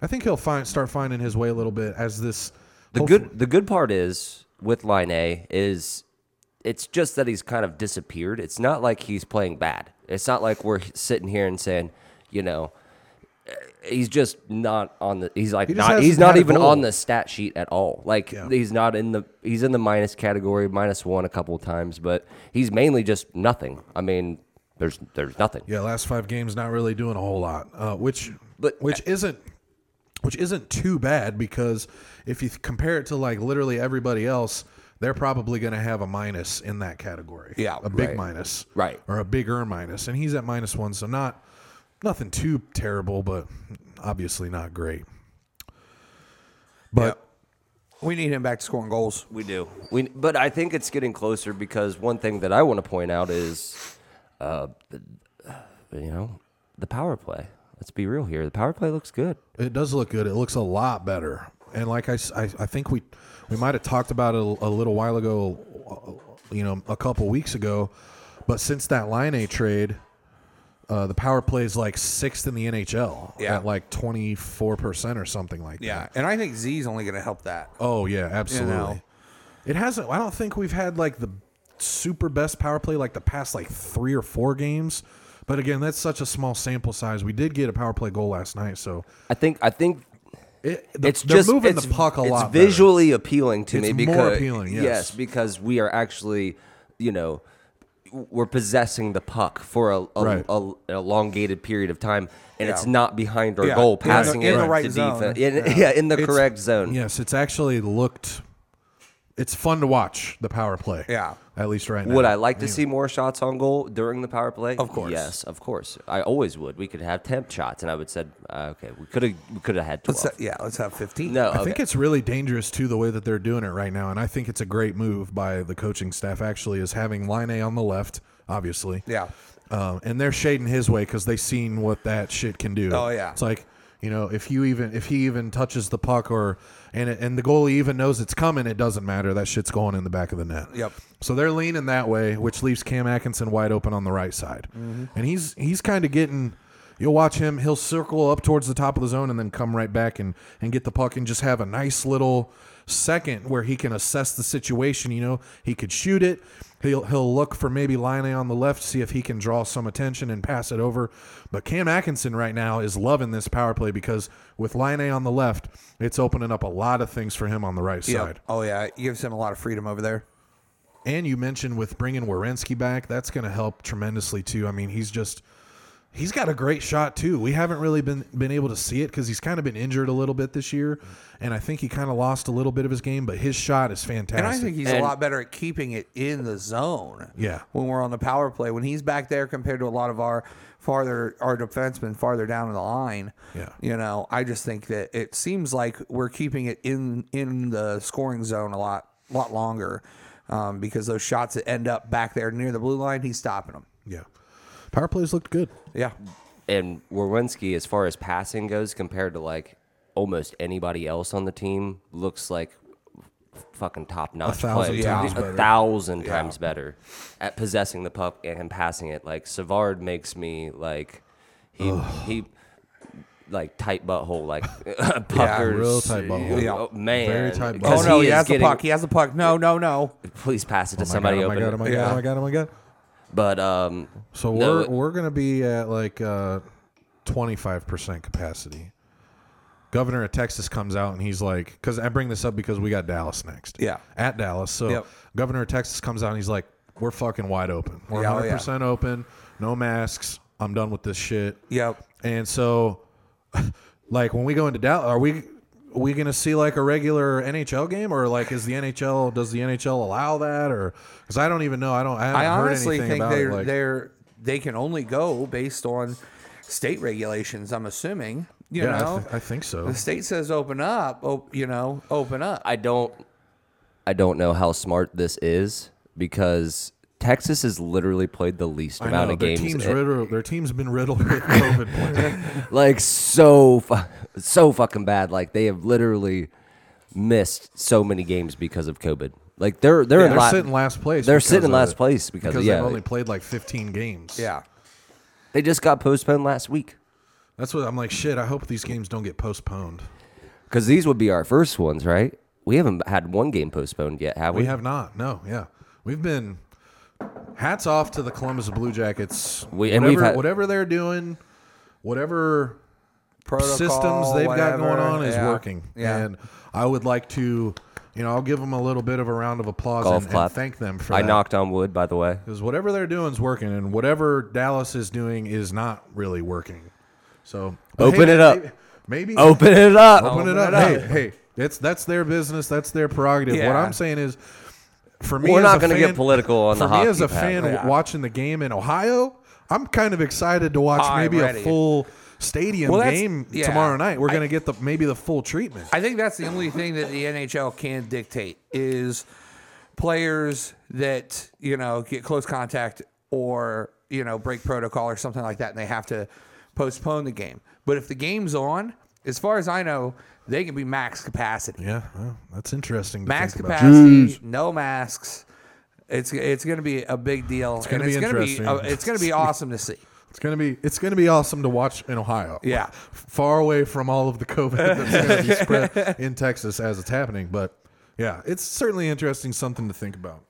I think he'll find start finding his way a little bit as this
The good the good part is with Laine is it's just that he's kind of disappeared. It's not like he's playing bad. It's not like we're sitting here and saying, you know, eh, he's just not on the he's like
He just
not
hasn't
he's not
had a
even
goal.
on the stat sheet at all. Like
Yeah.
he's not in the he's in the minus category, minus 1 a couple of times, but he's mainly just nothing. I mean, there's there's nothing.
Yeah, last five games not really doing a whole lot, uh, which
But-
which isn't which isn't too bad because if you compare it to like literally everybody else, they're probably going to have a minus in that category.
Yeah,
a big
right.
minus,
Right.
or a bigger minus, and he's at minus one, so not nothing too terrible, but obviously not great. But
Yep. We need him back to scoring goals.
We do. We, but I think it's getting closer because one thing that I want to point out is, uh, you know, the power play. Let's be real here. The power play looks good.
It does look good. It looks a lot better. And like I, I think we we might have talked about it a, a little while ago, you know, a couple weeks ago. But since that Laine trade, uh, the power play is like sixth in the NHL
Yeah.
at like twenty four percent or something like that.
Yeah, and I think Z's only going to help that.
Oh yeah, absolutely.
know.
It hasn't. I don't think we've had like the super best power play like the past like three or four games. But again, that's such a small sample size. We did get a power play goal last night, so
I think. I think
it, the,
it's
they're
just
moving
it's,
the puck a
it's
lot. better.
visually appealing to me because
It's
me
more
because
appealing, yes.
because we are actually, you know, we're possessing the puck for a, a,
Right.
a- an elongated period of time, and it's not behind our
Yeah,
goal,
in the-
passing
in
it
the right
to
zone.
defense. In, yeah. in the
It's-
correct zone.
Yes, it's actually looked. It's fun to watch the power play.
Yeah.
At least right now.
Would I like to see more shots on goal during the power play?
Of course.
Yes, of course. I always would. We could have temp shots, and I would said, uh, okay, we could have we could have had
Let's
twelve.
ha- yeah, let's have 15.
no,
I think it's really dangerous too the way that they're doing it right now, and I think it's a great move by the coaching staff. Actually, is having Laine on the left, obviously.
Yeah.
Um, and they're shading his way because they've seen what that shit can do.
Oh, yeah.
it's like you know if you even if he even touches the puck or and it, and the goalie even knows it's coming, it doesn't matter. That shit's going in the back of the net.
Yep.
So they're leaning that way, which leaves Cam Atkinson wide open on the right side,
Mm-hmm.
and he's he's kind of getting. You'll watch him. He'll circle up towards the top of the zone and then come right back and, and get the puck and just have a nice little second where he can assess the situation. You know, he could shoot it. He'll he'll look for maybe Laine on the left, see if he can draw some attention and pass it over. But Cam Atkinson right now is loving this power play because with Laine on the left, it's opening up a lot of things for him on the right
Yep.
side.
Oh yeah, it gives him a lot of freedom over there.
And you mentioned with bringing Werenski back, that's going to help tremendously too. I mean, he's just he's got a great shot too. We haven't really been been able to see it because he's kind of been injured a little bit this year, and I think he kind of lost a little bit of his game. But his shot is fantastic.
And I think he's a lot better at keeping it in the zone.
Yeah.
When we're on the power play, when he's back there compared to a lot of our farther our defensemen farther down in the line.
Yeah.
You know, I just think that it seems like we're keeping it in in the scoring zone a lot lot longer. Um, because those shots that end up back there near the blue line, he's stopping them.
yeah, power plays looked good.
Yeah.
and Werenski, as far as passing goes, compared to like almost anybody else on the team, looks like fucking top notch.
thousand
play.
times
a
better.
thousand times better at possessing the puck and passing it. Like Savard makes me like he he like tight butthole like puckers.
Yeah, real tight butthole.
Yeah.
Oh, man,
Very tight butthole.
Oh no, he,
is
has the
getting-
puck. He has the puck. No, no, no.
Please pass it to
Oh my
somebody
God, oh my
open.
God, oh my. God,
Yeah.
oh my god, oh my god.
But um,
So
No,
we're
it-
we're gonna be at like twenty five percent capacity. Governor of Texas comes out and he's like, because I bring this up because we got Dallas next.
Yeah.
At Dallas. So
Yep.
Governor of Texas comes out and he's like, we're fucking wide open. We're
Yeah, oh,
100% open. No masks. I'm done with this shit.
Yep.
And so, like, when we go into Dallas, are we. Are we gonna see like a regular NHL game, or like is the NHL does the NHL allow that, or because I don't even know, I don't, I haven't
I
heard
honestly
anything
think
about
they're
it. Like,
they're they can only go based on state regulations. I'm assuming. You
yeah,
know,
I, th- I think so.
the state says open up. Op- you know, open up.
I don't I don't know how smart this is because Texas has literally played the least
I
amount
know
of
their
games.
team's
in-
riddled, their team's been riddled with COVID.
like so fu- so fucking bad. Like they have literally missed so many games because of COVID. Like they're they're in
they're
la-
sitting last place.
They're sitting in
of
last
it.
place because,
because
yeah,
they've only played like 15 games.
yeah.
they just got postponed last week.
that's what I'm like. Shit, I hope these games don't get postponed.
Because these would be our first ones, right? We haven't had one game postponed yet, have we?
We have not. No, yeah, we've been. Hats off to the Columbus Blue Jackets.
We- and
whatever,
we've had-
whatever they're doing, whatever
Protocol,
systems they've got going on is
Yeah.
working.
Yeah.
And I would like to, you know, I'll give them a little bit of a round of applause
Golf
and, and thank them for
I
that.
knocked on wood, by the way.
Because whatever they're doing is working, and whatever Dallas is doing is not really working. So
Open
hey,
it up.
Maybe, maybe
Open it up.
open it up.
it up.
Hey, hey, it's that's their business. That's their prerogative. What I'm saying is, for me,
We're not gonna get political on
for
the
me as a
pad.
fan
Yeah.
watching the game in Ohio. I'm kind of excited to watch
I'm
maybe
ready.
a full stadium
Well,
game
yeah.
tomorrow night. We're gonna get the maybe the full treatment.
I think that's the only thing that the NHL can dictate is players that you know get close contact or you know break protocol or something like that, and they have to postpone the game. But if the game's on, as far as I know, they can be max capacity.
yeah, well, that's interesting. To
Max
think about.
capacity, no masks. It's it's going to be a big deal, it's
gonna
and
be
it's going to be
interesting.
uh, it's going to be awesome to see.
It's gonna be it's gonna be awesome to watch in Ohio.
Yeah.
far away from all of the COVID that's gonna be spread in Texas as it's happening. But yeah, it's certainly interesting, something to think about.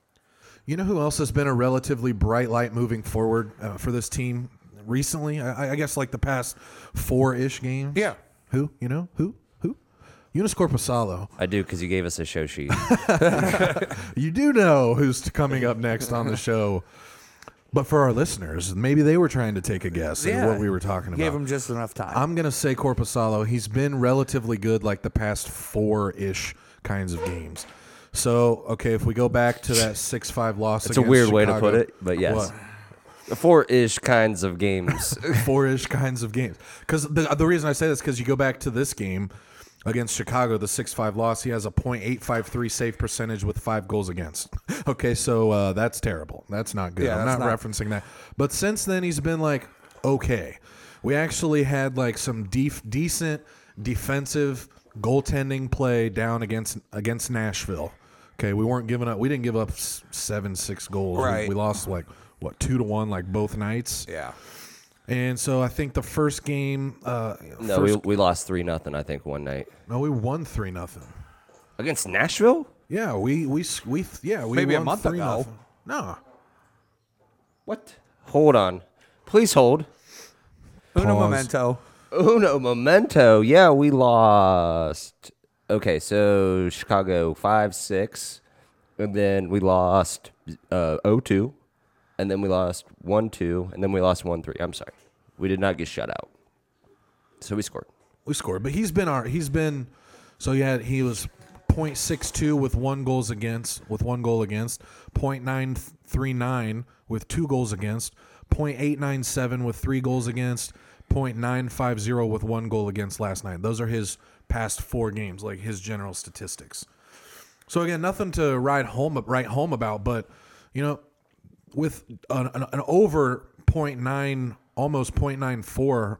You know who else has been a relatively bright light moving forward uh, for this team recently? I, I guess like the past four ish games.
Yeah.
Who? You know who? Who? Joonas Korpisalo.
I do because you gave us a show sheet.
You do know who's coming up next on the show. But for our listeners, maybe they were trying to take a guess at
Yeah.
what we were talking about.
Gave them just enough time.
I'm gonna say Korpisalo. He's been relatively good like the past four ish kinds of games. So okay, if we go back to that six five loss,
It's a
against
weird way to
Chicago-
put it, but yes. Four ish kinds of games.
four ish kinds of games. Because the the reason I say this because you go back to this game against Chicago, the six five loss. He has a .853 save percentage with five goals against. okay, so uh, that's terrible. That's not good.
Yeah,
I'm not,
not-
referencing that. But since then, he's been like okay. We actually had like some def- decent defensive goaltending play down against against Nashville. Okay, we weren't giving up. We didn't give up s- seven, six goals. We-
Right.
we lost like what two to one, like both nights.
yeah.
And so I think the first game, uh,
no, we,
first,
we lost three nothing. I think one night.
no, we won three nothing.
against Nashville.
Yeah, we we s- we yeah we
Maybe a month ago.
nothing. No,
What? Hold on, please hold.
Uno
Pause.
memento.
Uno memento. Yeah, we lost. Okay, so Chicago five six, and then we lost uh, 0-2, and then we lost one two, and then we lost one three. I'm sorry, we did not get shut out. So we scored.
we scored, but he's been our he's been so yeah he was .62 with one goals against with one goal against .939 with two goals against .897 with three goals against .950 with one goal against last night. Those are his past four games, like his general statistics. So again, nothing to write home write home about, but you know, with an, an, an over 0.9, almost 0.94,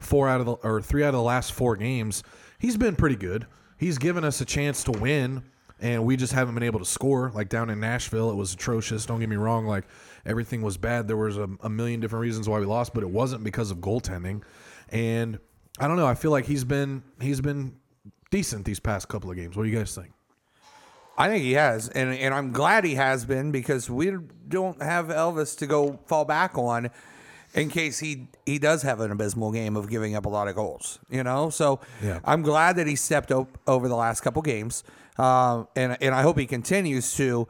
four out of the or three out of the last four games, he's been pretty good. He's given us a chance to win, and we just haven't been able to score. Like down in Nashville, it was atrocious. Don't get me wrong; like everything was bad. There was a, a million different reasons why we lost, but it wasn't because of goaltending. And I don't know. I feel like he's been he's been decent these past couple of games. What do you guys think?
I think he has, and and I'm glad he has been because we don't have Elvis to go fall back on in case he he does have an abysmal game of giving up a lot of goals. You know, so
Yeah.
I'm glad that he stepped up over the last couple games, uh, and and I hope he continues to.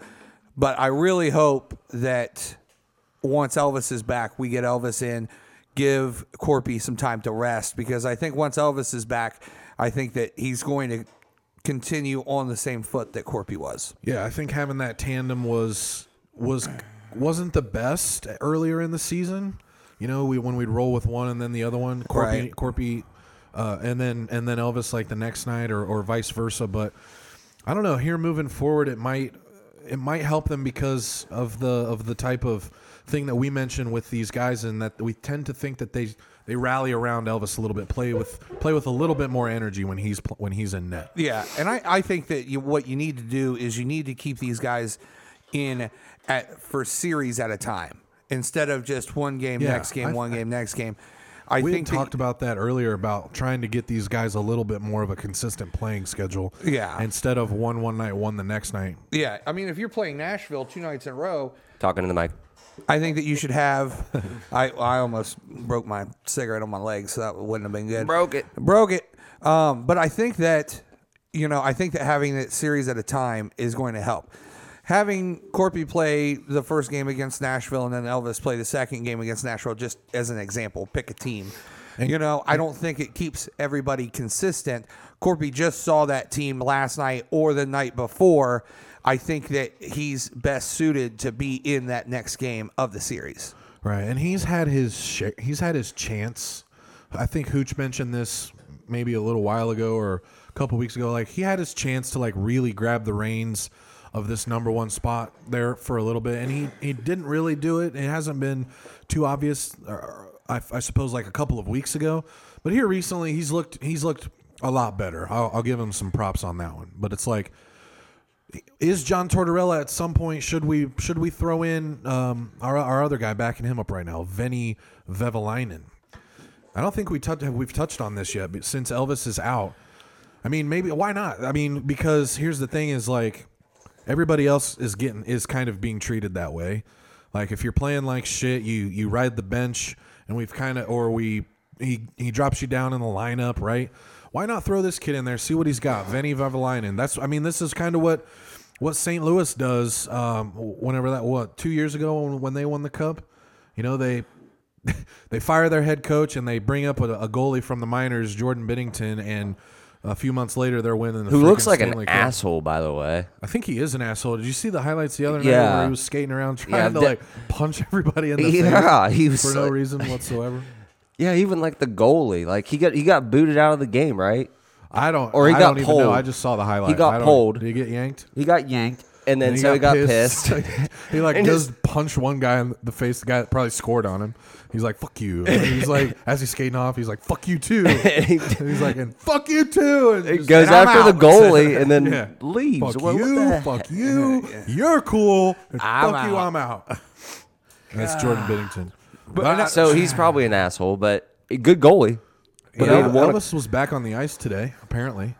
But I really hope that once Elvis is back, we get Elvis in, give Corpy some time to rest because I think once Elvis is back, I think that he's going to continue on the same foot that Corpy was.
Yeah, I think having that tandem was was wasn't the best earlier in the season. You know, we when we'd roll with one and then the other one, Corpy,
Right.
Corpy, uh, and then and then Elvis like the next night or or vice versa. But I don't know. Here moving forward, it might it might help them because of the of the type of thing that we mentioned with these guys, and that we tend to think that they they rally around Elvis a little bit, play with play with a little bit more energy when he's when he's in net.
Yeah, and I, I think that you, what you need to do is you need to keep these guys in at for series at a time instead of just one game,
Yeah,
next game,
I-
one game, next game. I
we
think that-
talked about that earlier about trying to get these guys a little bit more of a consistent playing schedule.
Yeah.
Instead of one one night, one the next night.
Yeah, I mean, if you're playing Nashville two nights in a row,
Talking to the mic.
I think that you should have. I I almost broke my cigarette on my leg, so that wouldn't have been good.
Broke it.
broke it. Um, but I think that you know, I think that having that series at a time is going to help. Having Corpy play the first game against Nashville and then Elvis play the second game against Nashville, just as an example, pick a team. you know, I don't think it keeps everybody consistent. Corpy just saw that team last night or the night before. I think that he's best suited to be in that next game of the series.
Right, and he's had his sh- he's had his chance. I think Hooch mentioned this maybe a little while ago or a couple weeks ago. Like he had his chance to like really grab the reins of this number one spot there for a little bit, and he he didn't really do it. It hasn't been too obvious. I, I suppose like a couple of weeks ago, but here recently he's looked he's looked a lot better. I'll, I'll give him some props on that one. But it's like is John Tortorella at some point should we should we throw in um, our our other guy backing him up right now, Veini Vehviläinen? I don't think we touched we've touched on this yet, but since Elvis is out, I mean maybe why not? I mean because here's the thing is like everybody else is getting is kind of being treated that way. Like if you're playing like shit, you you ride the bench, and we've kind of or we he he drops you down in the lineup, right? Why not throw this kid in there, see what he's got, Veini Vehviläinen? That's I mean this is kind of what what St. Louis does. Um, whenever that what two years ago when, when they won the cup, you know they they fire their head coach and they bring up a, a goalie from the minors, Jordan Binnington, and a few months later they're winning. The
Who looks
freaking
like an
Cup.
asshole, by the way.
I think he is an asshole. Did you see the highlights the other night
Yeah.
where he was skating around trying
Yeah,
to
that-
like punch everybody in the
Yeah,
face
he was
for no
like-
reason whatsoever?
Yeah, even like the goalie, like he got he got booted out of the game, right?
I don't.
Or he
I
got
don't even know.
pulled.
I just saw the highlight.
got
I don't-
pulled.
Did he get yanked?
He got yanked, and then
And
so he got pissed.
he like
And
goes
his-
punch one guy in the face. The guy that probably scored on him. He's like, "Fuck you." And he's like, as he's skating off, he's like, "Fuck you too."
And he-
he's like, "And fuck you too." And
It
just-
goes
and I'm
after the
out.
goalie and then
Yeah.
leaves.
Fuck
What- what
you.
the
Fuck you. You're cool. And
I'm
fuck you.
out.
I'm out. That's Jordan ah. Binnington.
heck? So he's probably an asshole, but a good goalie. But
Yeah,
he won a-
Elvis was back on the ice today, apparently.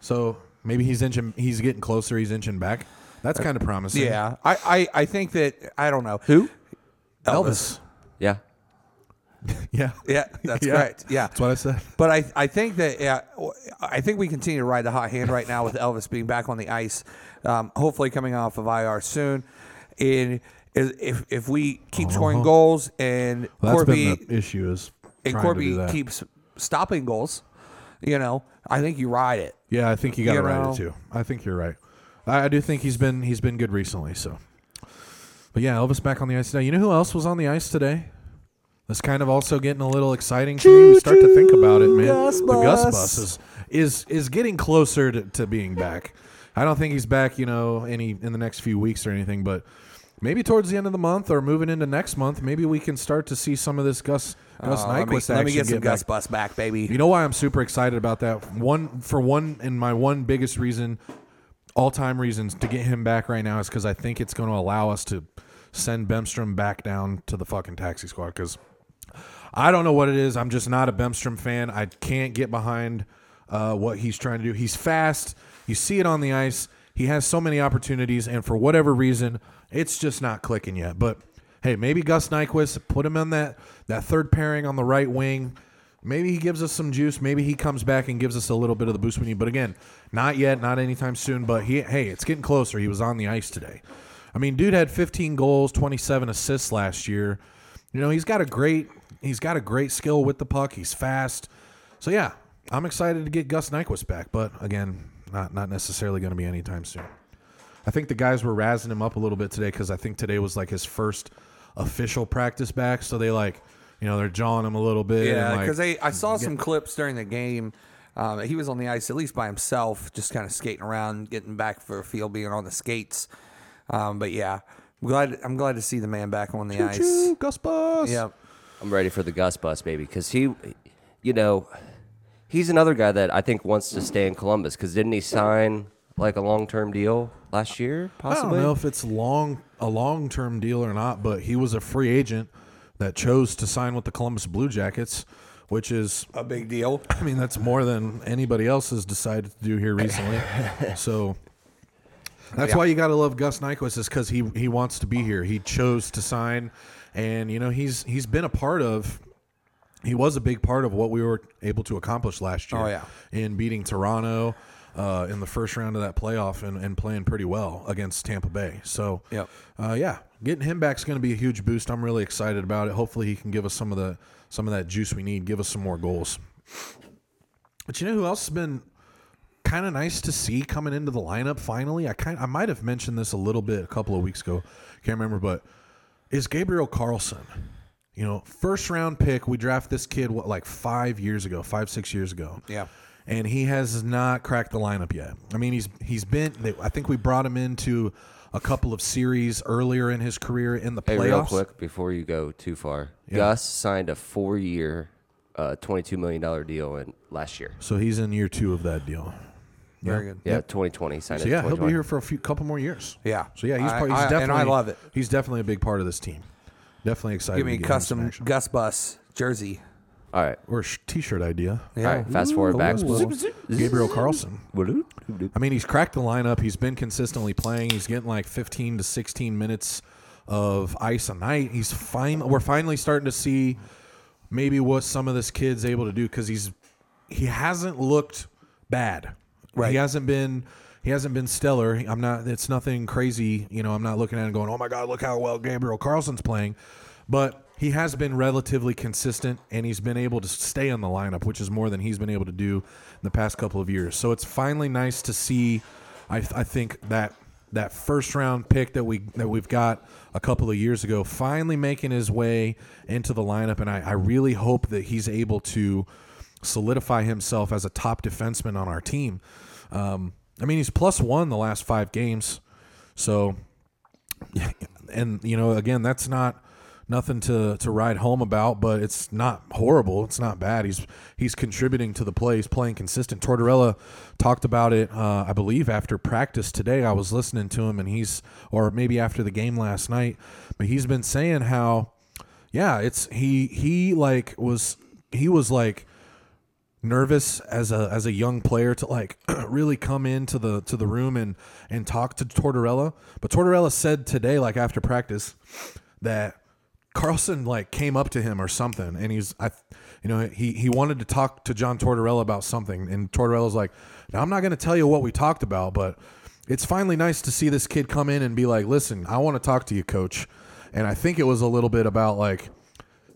So maybe he's inching. He's getting closer. He's inching back. That's kind of promising.
Yeah, I, I, I think that I don't know
Who?
Elvis.
Yeah.
Yeah,
Yeah, that's
Yeah.
correct. Yeah,
that's what I said.
But I I think that yeah, I think we continue to ride the hot hand right now with Elvis being back on the ice, um, hopefully coming off of IR soon. And if if we keep scoring goals and
Uh-huh. Well, that's
Corby
been the issue is
and
trying to do
Corby
that.
keeps stopping goals, you know, I think you ride it.
Yeah, I think you got to
You
ride
know?
it too. I think you're right. I, I do think he's been he's been good recently. So, but yeah, Elvis back on the ice today. You know who else was on the ice today? That's kind of also getting a little exciting to me. We start to think about it, man.
Gus
the Gus
Bus.
Is is is getting closer to, to being back. I don't think he's back, you know, any in the next few weeks or anything, but maybe towards the end of the month or moving into next month, maybe we can start to see some of this Gus Gus
Uh, let, me,
Nyquist
let me
action
get some
back.
Gus Bus back, baby.
You know why I'm super excited about that? One for one, and my one biggest reason, all time reasons to get him back right now is because I think it's going to allow us to send Bemstrom back down to the fucking taxi squad. Because I don't know what it is. I'm just not a Bemstrom fan. I can't get behind uh, what he's trying to do. He's fast. You see it on the ice. He has so many opportunities, and for whatever reason, it's just not clicking yet. But hey, maybe Gus Nyquist put him in that that third pairing on the right wing. Maybe he gives us some juice. Maybe he comes back and gives us a little bit of the boost we need. But again, not yet, not anytime soon. But he, hey, it's getting closer. He was on the ice today. I mean, dude had 15 goals, 27 assists last year. You know, he's got a great, he's got a great skill with the puck. He's fast. So yeah, I'm excited to get Gus Nyquist back. But again, not not necessarily going to be anytime soon. I think the guys were razzing him up a little bit today because I think today was like his first official practice back. So they like, you know, they're jawing him a little bit. and,
Yeah,
like,
because I saw some clips during the game. Um, he was on the ice at least by himself, just kind of skating around, getting back for a feel, being on the skates. Um, but yeah, I'm glad. I'm glad to see the man back on the ice.
Choo, Gus Bus.
Yeah,
I'm ready for the Gus bus, baby, because he, you know, he's another guy that I think wants to stay in Columbus. Because didn't he sign like a long term deal last year? Possibly.
I don't know if it's long a long term deal or not, but he was a free agent that chose to sign with the Columbus Blue Jackets, which is
a big deal.
I mean that's more than anybody else has decided to do here recently. so that's
Yeah.
why you got to love Gus Nyquist is because he he wants to be here. He chose to sign, and you know he's he's been a part of. He was a big part of what we were able to accomplish last oh, year.
Oh, yeah.
in beating Toronto uh, in the first round of that playoff and, and playing pretty well against Tampa Bay. So
Yep.
uh, yeah, getting him back is going to be a huge boost. I'm really excited about it. Hopefully, he can give us some of the some of that juice we need. Give us some more goals. But you know who else has been kind of nice to see coming into the lineup finally? I kind I might have mentioned this a little bit a couple of weeks ago. Can't remember, but is Gabriel Carlsson. You know, first round pick. We draft this kid what like five years ago, five six years ago.
Yeah.
And he has not cracked the lineup yet. I mean, he's he's been. They, I think we brought him into a couple of series earlier in his career in the
Hey,
playoffs.
real quick before you go too far, Gus signed a four-year, uh, twenty-two million dollar deal in last year.
So he's in year two of that deal.
Very good.
Yeah, 2020 signed
So
it.
yeah, he'll be here for a few couple more years.
Yeah.
So yeah, he's,
I-
part, he's
I- and
definitely.
I love it.
He's definitely a big part of this team. Definitely excited.
Give me
to
a
get
custom. Gus Bus jersey.
All right,
or a sh- t-shirt idea.
Yeah.
all right. Fast forward back.
Gabriel Carlsson. I mean, he's cracked the lineup. He's been consistently playing. He's getting like 15 to 16 minutes of ice a night. He's fine. We're finally starting to see maybe what some of this kid's able to do because he's he hasn't looked bad.
Right.
He hasn't been. He hasn't been stellar. I'm not. It's nothing crazy. You know, I'm not looking at it going, "Oh my God, look how well Gabriel Carlsson's playing," but he has been relatively consistent, and he's been able to stay on the lineup, which is more than he's been able to do in the past couple of years. So it's finally nice to see. I, I think that that first round pick that we that we've got a couple of years ago finally making his way into the lineup, and I, I really hope that he's able to solidify himself as a top defenseman on our team. Um, I mean, he's plus one the last five games, so and you know, again, that's not nothing to to ride home about, but it's not horrible. It's not bad. He's he's contributing to the play. He's playing consistent. Tortorella talked about it, uh, I believe, after practice today. I was listening to him, and he's or maybe after the game last night, but he's been saying how, yeah, it's he he like was he was like nervous as a as a young player to like really come into the to the room and and talk to Tortorella. But Tortorella said today, like after practice, that Carlsson like came up to him or something, and he's I, you know, he he wanted to talk to John Tortorella about something, and Tortorella's like, now I'm not going to tell you what we talked about, but it's finally nice to see this kid come in and be like, listen, I want to talk to you, coach, and I think it was a little bit about like,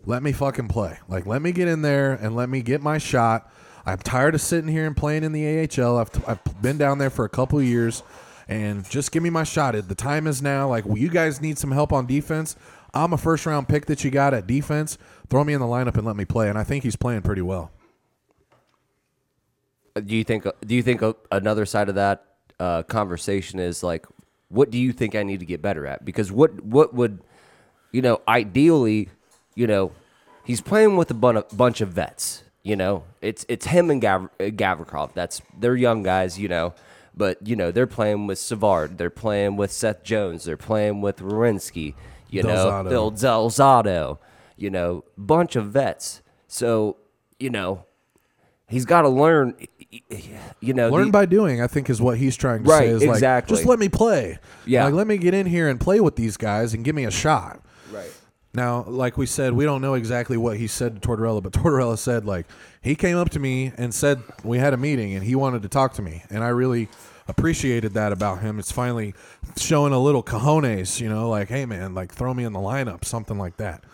let me fucking play, like let me get in there and let me get my shot. I'm tired of sitting here and playing in the AHL. I've, I've been down there for a couple years, and just give me my shot. The time is now. Like, well, you guys need some help on defense. I'm a first round pick that you got at defense. Throw me in the lineup and let me play. And I think he's playing pretty well.
Uh, do you think? Uh, do you think uh, another side of that uh, conversation is like, what do you think I need to get better at? Because what what would, you know, ideally, you know, he's playing with a bun- bunch of vets. You know, it's it's him and Gav- Gavrikov. That's they're young guys. You know, but you know they're playing with Savard. They're playing with Seth Jones. They're playing with Werenski. You know, Del Zotto. You know, bunch of vets. So you know, he's got to learn. You know,
learn
the,
by doing. I think is what he's trying to
right,
say. Is
exactly.
like, just let me play.
Yeah,
like let me get in here and play with these guys and give me a shot.
Right.
Now, like we said, we don't know exactly what he said to Tortorella, but Tortorella said like he came up to me and said we had a meeting and he wanted to talk to me, and I really appreciated that about him. It's finally showing a little cojones, you know, like hey man, like throw me in the lineup, something like that.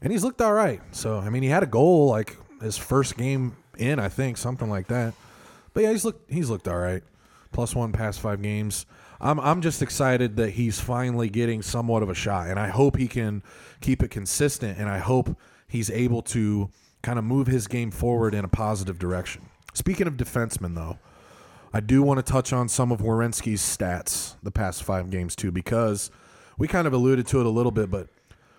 And he's looked all right. So I mean, he had a goal like his first game in, I think, something like that. But yeah, he's looked he's looked all right. Plus one past five games. I'm I'm just excited that he's finally getting somewhat of a shot, and I hope he can keep it consistent, and I hope he's able to kind of move his game forward in a positive direction. Speaking of defensemen, though, I do want to touch on some of Werenski's stats the past five games too, because we kind of alluded to it a little bit, but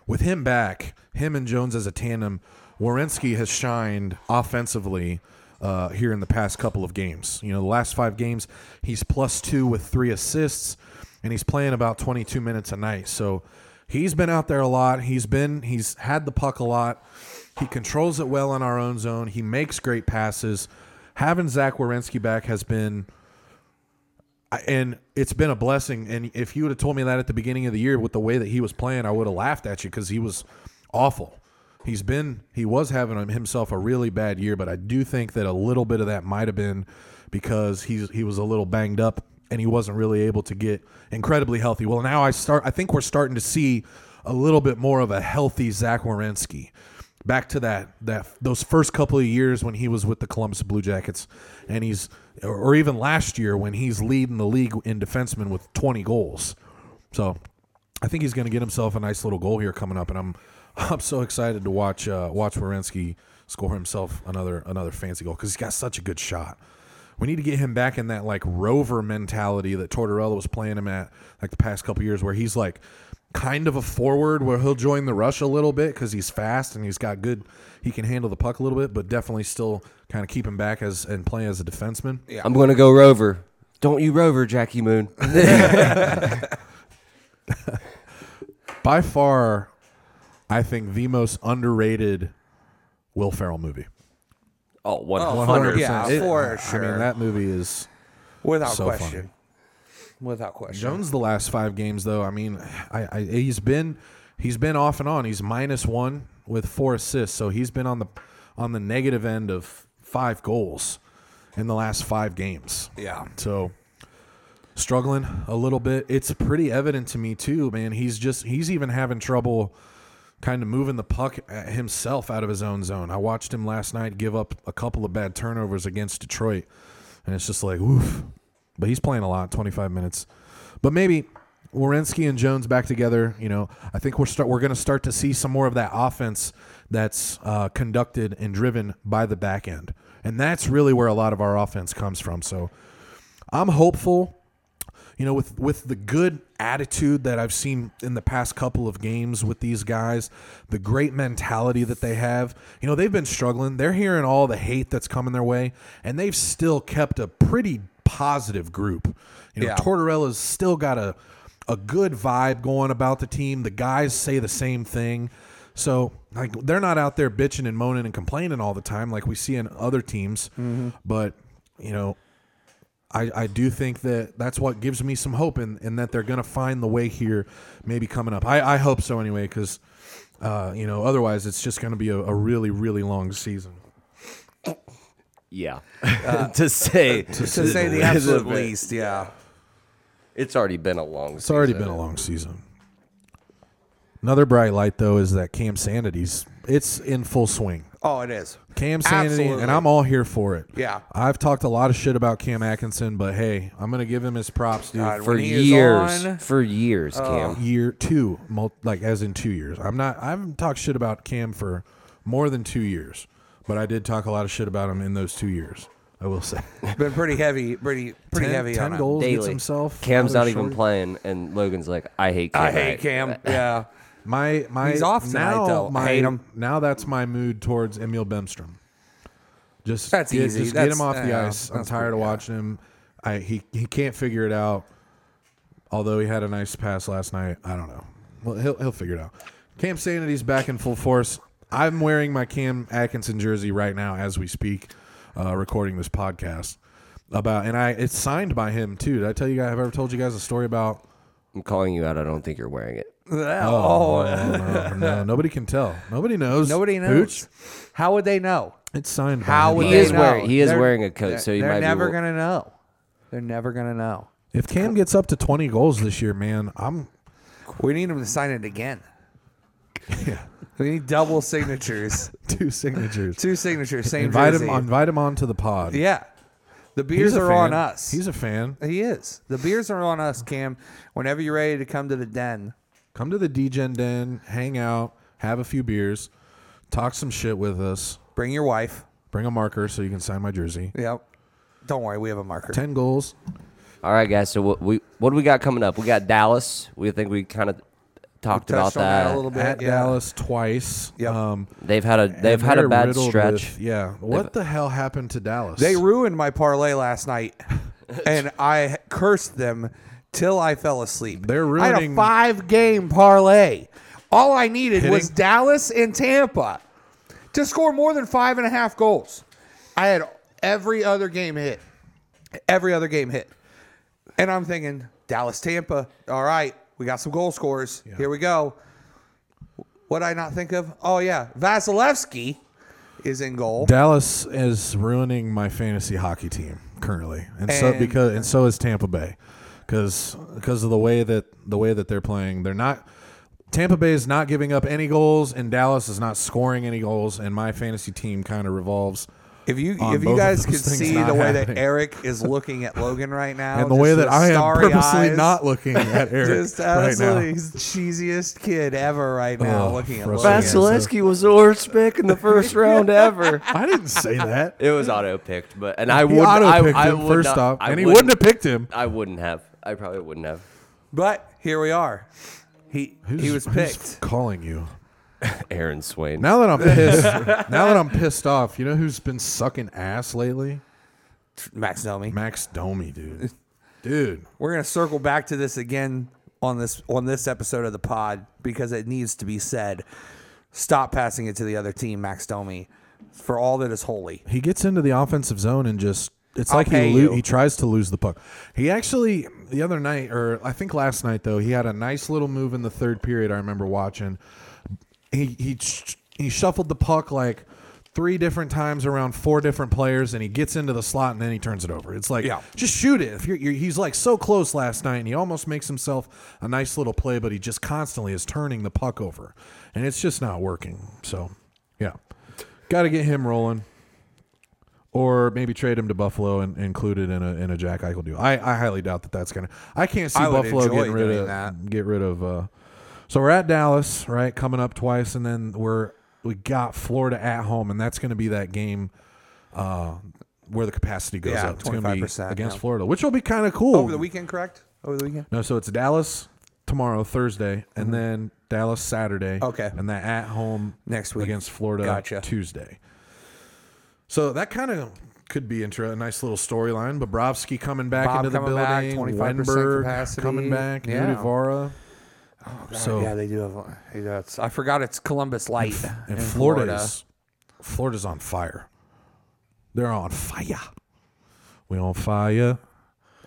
with him back, him and Jones as a tandem, Werenski has shined offensively uh, here in the past couple of games. You know, the last five games, he's plus two with three assists, and he's playing about 22 minutes a night. So he's been out there a lot. He's been he's had the puck a lot. He controls it well in our own zone. He makes great passes. Having Zach Werenski back has been and it's been a blessing. And if you would have told me that at the beginning of the year with the way that he was playing, I would have laughed at you because he was awful. He's been he was having himself a really bad year, but I do think that a little bit of that might have been because he's he was a little banged up and he wasn't really able to get incredibly healthy. Well, now I start I think we're starting to see a little bit more of a healthy Zach Werenski. Back to that that those first couple of years when he was with the Columbus Blue Jackets and he's or even last year when he's leading the league in defensemen with 20 goals. So, I think he's going to get himself a nice little goal here coming up and I'm I'm so excited to watch uh, watch Werenski score himself another another fancy goal because he's got such a good shot. We need to get him back in that like rover mentality that Tortorella was playing him at like the past couple years, where he's like kind of a forward where he'll join the rush a little bit because he's fast and he's got good. He can handle the puck a little bit, but definitely still kind of keep him back as and play as a defenseman.
Yeah. I'm going to go rover. Don't you rover, Jackie Moon.
By far, I think the most underrated Will Ferrell movie.
Oh, 100%.
yeah,
It-
for
I
sure.
mean, that movie is
Without
so
question.
funny.
Without question.
Jones the last five games though. I mean, I, I he's been he's been off and on. He's minus one with four assists, so he's been on the on the negative end of five goals in the last five games.
Yeah.
So struggling a little bit. It's pretty evident to me too, man. He's just he's even having trouble kind of moving the puck himself out of his own zone. I watched him last night give up a couple of bad turnovers against Detroit, and it's just like, oof. But he's playing a lot, 25 minutes. But maybe Werenski and Jones back together. You know, I think we're start we're going to start to see some more of that offense that's uh, conducted and driven by the back end, and that's really where a lot of our offense comes from. So I'm hopeful you know, with with the good attitude that I've seen in the past couple of games with these guys, the great mentality that they have, you know, they've been struggling. They're hearing all the hate that's coming their way, and they've still kept a pretty positive group. You know,
Yeah.
Tortorella's still got a a good vibe going about the team. The guys say the same thing. So like they're not out there bitching and moaning and complaining all the time like we see in other teams.
Mm-hmm.
But you know, I, I do think that that's what gives me some hope in, in that they're going to find the way here maybe coming up. I, I hope so anyway because, uh, you know, otherwise it's just going to be a, a really, really long season.
Yeah. Uh, to say
to say the absolute least, yeah.
It's already been a long. Season.
It's already been a long season. Another bright light though is that Cam Sanity's it's in full swing.
Oh, it is.
Cam Sanity,
Absolutely.
and I'm all here for it.
Yeah.
I've talked a lot of shit about Cam Atkinson, but hey, I'm gonna give him his props, dude.
God,
for
when he
years.
on-
For years, oh. Cam.
year two, like as in two years. I'm not. I haven't talked shit about Cam for more than two years, but I did talk a lot of shit about him in those two years. I will say.
Been pretty heavy, pretty pretty
ten,
heavy
10
on him.
goals gets
Daily.
himself.
Cam's
another
not even
short-
playing, and Logan's like, "I hate Cam."
I hate
right?
Cam. Yeah.
My my
He's off tonight,
now,
though. I
My,
hate him.
Now that's my mood towards Emil Bemstrom. Just
That's
get,
easy.
Just get him off the
yeah,
ice. I'm
that's
tired
pretty-
of
yeah.
watching him. I he he can't figure it out. Although he had a nice pass last night, I don't know. Well, he'll he'll figure it out. Cam Sanity's back in full force. I'm wearing my Cam Atkinson jersey right now as we speak, uh, recording this podcast. About and I it's signed by him too. Did I tell you guys? Have I ever told you guys a story about?
I'm calling you out. I don't think you're wearing it.
Oh,
Oh, no, no, nobody can tell. Nobody knows.
nobody knows.
Hooch.
How would they know?
It's signed. by
How
him.
would
He
they
is
know?
wearing- he is
They're-
wearing a coat, so he
they're
might
never
wa-
gonna know. They're never gonna know.
If Cam gets up to 20 goals this year, man, I'm
We need him to sign it again.
yeah,
We need double signatures,
two signatures.
two signatures, same
invite
jersey.
him, invite him onto the pod.
Yeah, the
He's
beers
a
are on
fan.
us.
He's a fan.
he is. The beers are on us, Cam. Whenever you're ready to come to the den,
Come to the DGen Den, hang out, have a few beers, talk some shit with us.
bring your wife.
Bring a marker so you can sign my jersey.
Yep. Don't worry, we have a marker.
10 goals.
All right, guys. So what we what do we got coming up? We got Dallas. We think we kind of talked about
that
that.
a little bit.
At
yeah.
Dallas twice.
Yep.
Um,
They've had a they've had a bad stretch.
with- yeah. What the hell happened to Dallas?
They ruined my parlay last night, and I cursed them till I fell asleep.
They're ruining.
I had a
ruining-
five game parlay. All I needed was Dallas and Tampa to score more than five and a half goals. I had every other game hit. Every other game hit. And I'm thinking, Dallas Tampa. All right, we got some goal scorers. Here we go. What did I not think of? Oh yeah, Vasilevskiy is in goal.
Dallas is ruining my fantasy hockey team currently, and, so because and so is Tampa Bay, because because of the way that the way that they're playing, they're not. Tampa Bay is not giving up any goals, and Dallas is not scoring any goals, and my fantasy team kind of revolves.
If you
on
if you guys
those
could see the way
happening.
that Eric is looking at Logan right now,
and the way that I am purposely
eyes,
not looking at Eric
just
right
now—he's the cheesiest kid ever right now
Oh,
looking at
frustrating.
Logan.
Vasilevskiy
was the worst pick in the first round ever.
I didn't say that.
It was auto picked, but and I would
auto
I,
picked him
would
first
not-
off,
I
and he wouldn't have picked him.
I wouldn't have. I probably wouldn't have.
But here we are. He he
Who's-
was
who's
picked.
calling you.
Aaron Swain.
Now that I'm pissed, now that I'm pissed off, you know who's been sucking ass lately?
Max Domi.
Max Domi, dude. Dude,
We're gonna circle back to this again on this on this episode of the pod because it needs to be said. Stop passing it to the other team, Max Domi, for all that is holy.
he gets into the offensive zone and just it's
I'll
like
pay
he lo- he tries to lose the puck. He actually the other night or I think last night though, he had a nice little move in the third period I remember watching. He he he shuffled the puck like three different times around four different players and he gets into the slot and then he turns it over. It's like
Yeah.
just shoot it. If you're, you're he's like so close last night and he almost makes himself a nice little play but he just constantly is turning the puck over. And it's just not working. So, yeah. Got to get him rolling or maybe trade him to Buffalo and include it in a in a Jack Eichel deal. I, I highly doubt that that's gonna. I can't see
I
Buffalo getting rid of
that.
get rid of. Uh, so we're at Dallas, right? Coming up twice, and then we're we got Florida at home, and that's going to be that game uh, where the capacity goes
Yeah,
up. It's going to be
25%,
against
yeah.
Florida, which will be kind of cool
Over the weekend, correct? Over the weekend.
No, so it's Dallas tomorrow, Thursday, and then Dallas Saturday.
Mm-hmm. Okay.
and that at home
Next week.
against Florida
Gotcha.
Tuesday. So that kind of could be intro, a nice little storyline. Bobrovsky coming back
Bob
into the
back,
building,
25%
Wennberg
capacity.
coming back,
Yeah.
Nutivaara. Oh, uh, so
yeah, they do have. one. That's- I forgot it's Columbus Light
and
in
Florida
Florida.
is Florida's on fire. They're on fire. We on fire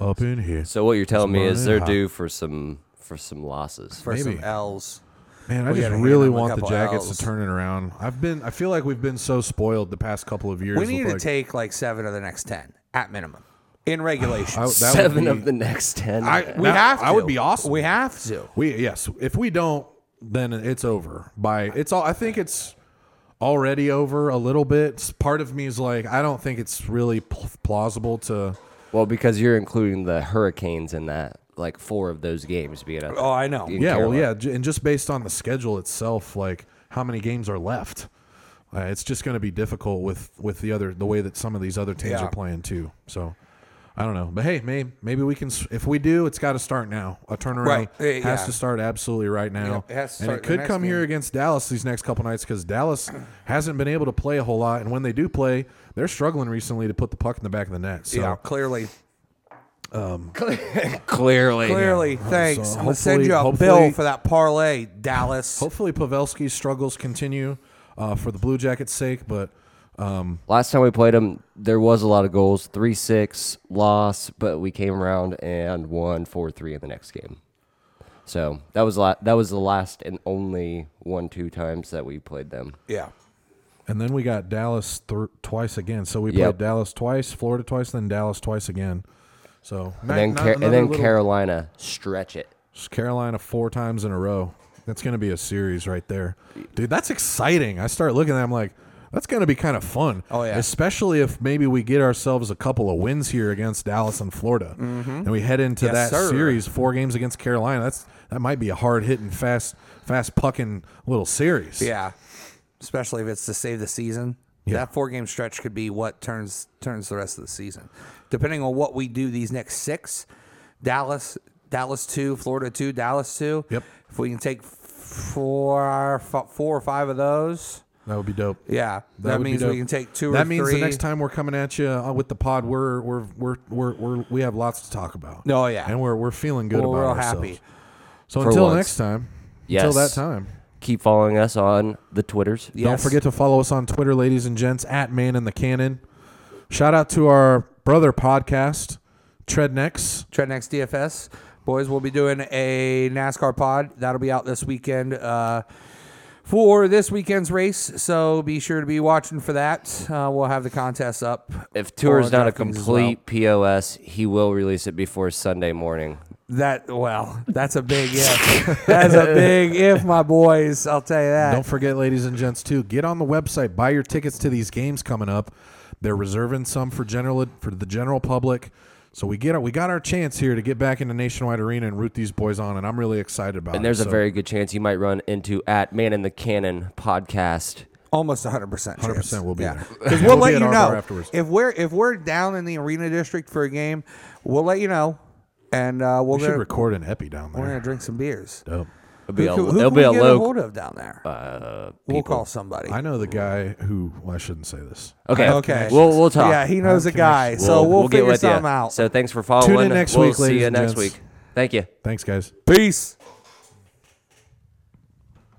up in here.
So what you're telling me is they're
hot.
due for some for some losses.
for
Maybe.
some L's.
Man, I
We
just really want the Jackets
Ls.
to turn it around. I've been I feel like we've been so spoiled the past couple of years.
We need to
like,
take like seven of the next ten at minimum in regulation.
I- that
Seven
be-
of the next ten.
I-
we
that-
have. To.
I would be awesome.
We have to.
We yes, if we don't, then it's over. By it's all. I think it's already over a little bit. Part of me is like, I don't think it's really pl- plausible to.
well, because you're including the Hurricanes in that, like four of those games being at.
Oh, I know.
in
Yeah, well, yeah, and just based on the schedule itself, like how many games are left, uh, it's just going to be difficult with with the other the way that some of these other teams
Yeah.
are playing too. So. I don't know, but hey, maybe maybe we can. If we do, it's got to start now. A turnaround
Right. Uh,
has
yeah.
to start absolutely right now,
Yeah, it has to
and
start
it could
next
come here against Dallas these next couple nights because Dallas hasn't been able to play a whole lot, and when they do play, they're struggling recently to put the puck in the back of the net. So
yeah, clearly.
clearly.
Clearly, thanks.
so
I'm gonna send you a bill for that parlay, Dallas.
hopefully Pavelski's struggles continue uh, for the Blue Jackets' sake, but Um,
last time we played them, there was a lot of goals. Three six loss, but we came around and won four three in the next game. So that was la- that was the last and only one two times that we played them.
Yeah.
And then we got Dallas th- twice again. So we played
Yep.
Dallas twice, Florida twice, then Dallas twice again. So
And then Car- and then Carolina stretch it.
Carolina four times in a row. That's going to be a series right there, dude. That's exciting. I start looking at them like that's going to be kind of fun.
Oh, yeah.
especially if maybe we get ourselves a couple of wins here against Dallas and Florida, and we head into
Mm-hmm. Yes,
that
sir.
series four games against Carolina. That's that might be a hard hitting, fast, fast pucking little series.
Yeah. Especially if it's to save the season.
Yeah.
That four game stretch could be what turns turns the rest of the season. Depending on what we do these next six, Dallas, Dallas two, Florida two, Dallas two.
Yep.
If we can take four, four or five of those,
that would be dope.
yeah, that,
would be
means we can take two or
That means
three.
the next time we're coming at you uh, with the pod, we're we're we're we're, we're we have lots to talk about.
Oh, yeah.
and we're we're feeling good
We're
about
real
ourselves.
happy.
So
For
until
once.
next time,
Yes.
until that time,
Keep following us on the Twitters.
don't forget to follow us on Twitter, ladies and gents, at Man in the Cannon. Shout out to our brother podcast, Treadnex.
Treadnext DFS. Boys, we'll be doing a NASCAR pod. That'll be out this weekend uh, for this weekend's race. So be sure to be watching for that. Uh, we'll have the contest up.
If tour is not a
DraftKings as
complete POS, he will release it before Sunday morning.
That well, that's a big if. that's a big if, my boys. I'll tell you that.
Don't forget, ladies and gents, too. Get on the website, buy your tickets to these games coming up. They're reserving some for general for the general public. So we get our, we got our chance here to get back into Nationwide Arena and root these boys on, and I'm really excited about it.
And there's a
So-
very good chance you might run into at Man in the Cannon podcast.
Almost 100%.
100% we'll be there.
Because
We'll
we'll,
be
let
at
you know.
afterwards.
If we're if we're down in the arena district for a game, we'll let you know. And uh, we'll
we should
gonna,
record an epi down there.
we're gonna drink some beers.
Dope.
It'll be
Who,
a,
who, who
it'll
can
be
we
a
get
low.
a hold of down there?
uh,
we'll call somebody.
I know the guy who. Well, I shouldn't say this.
Okay.
Okay.
We'll we'll talk.
Yeah, he knows a
Okay.
guy, so we'll,
get
figure
with ya.
something out.
So thanks for following.
Tune in next
we'll
week,
see you next
gents.
week. Thank you.
Thanks, guys.
Peace.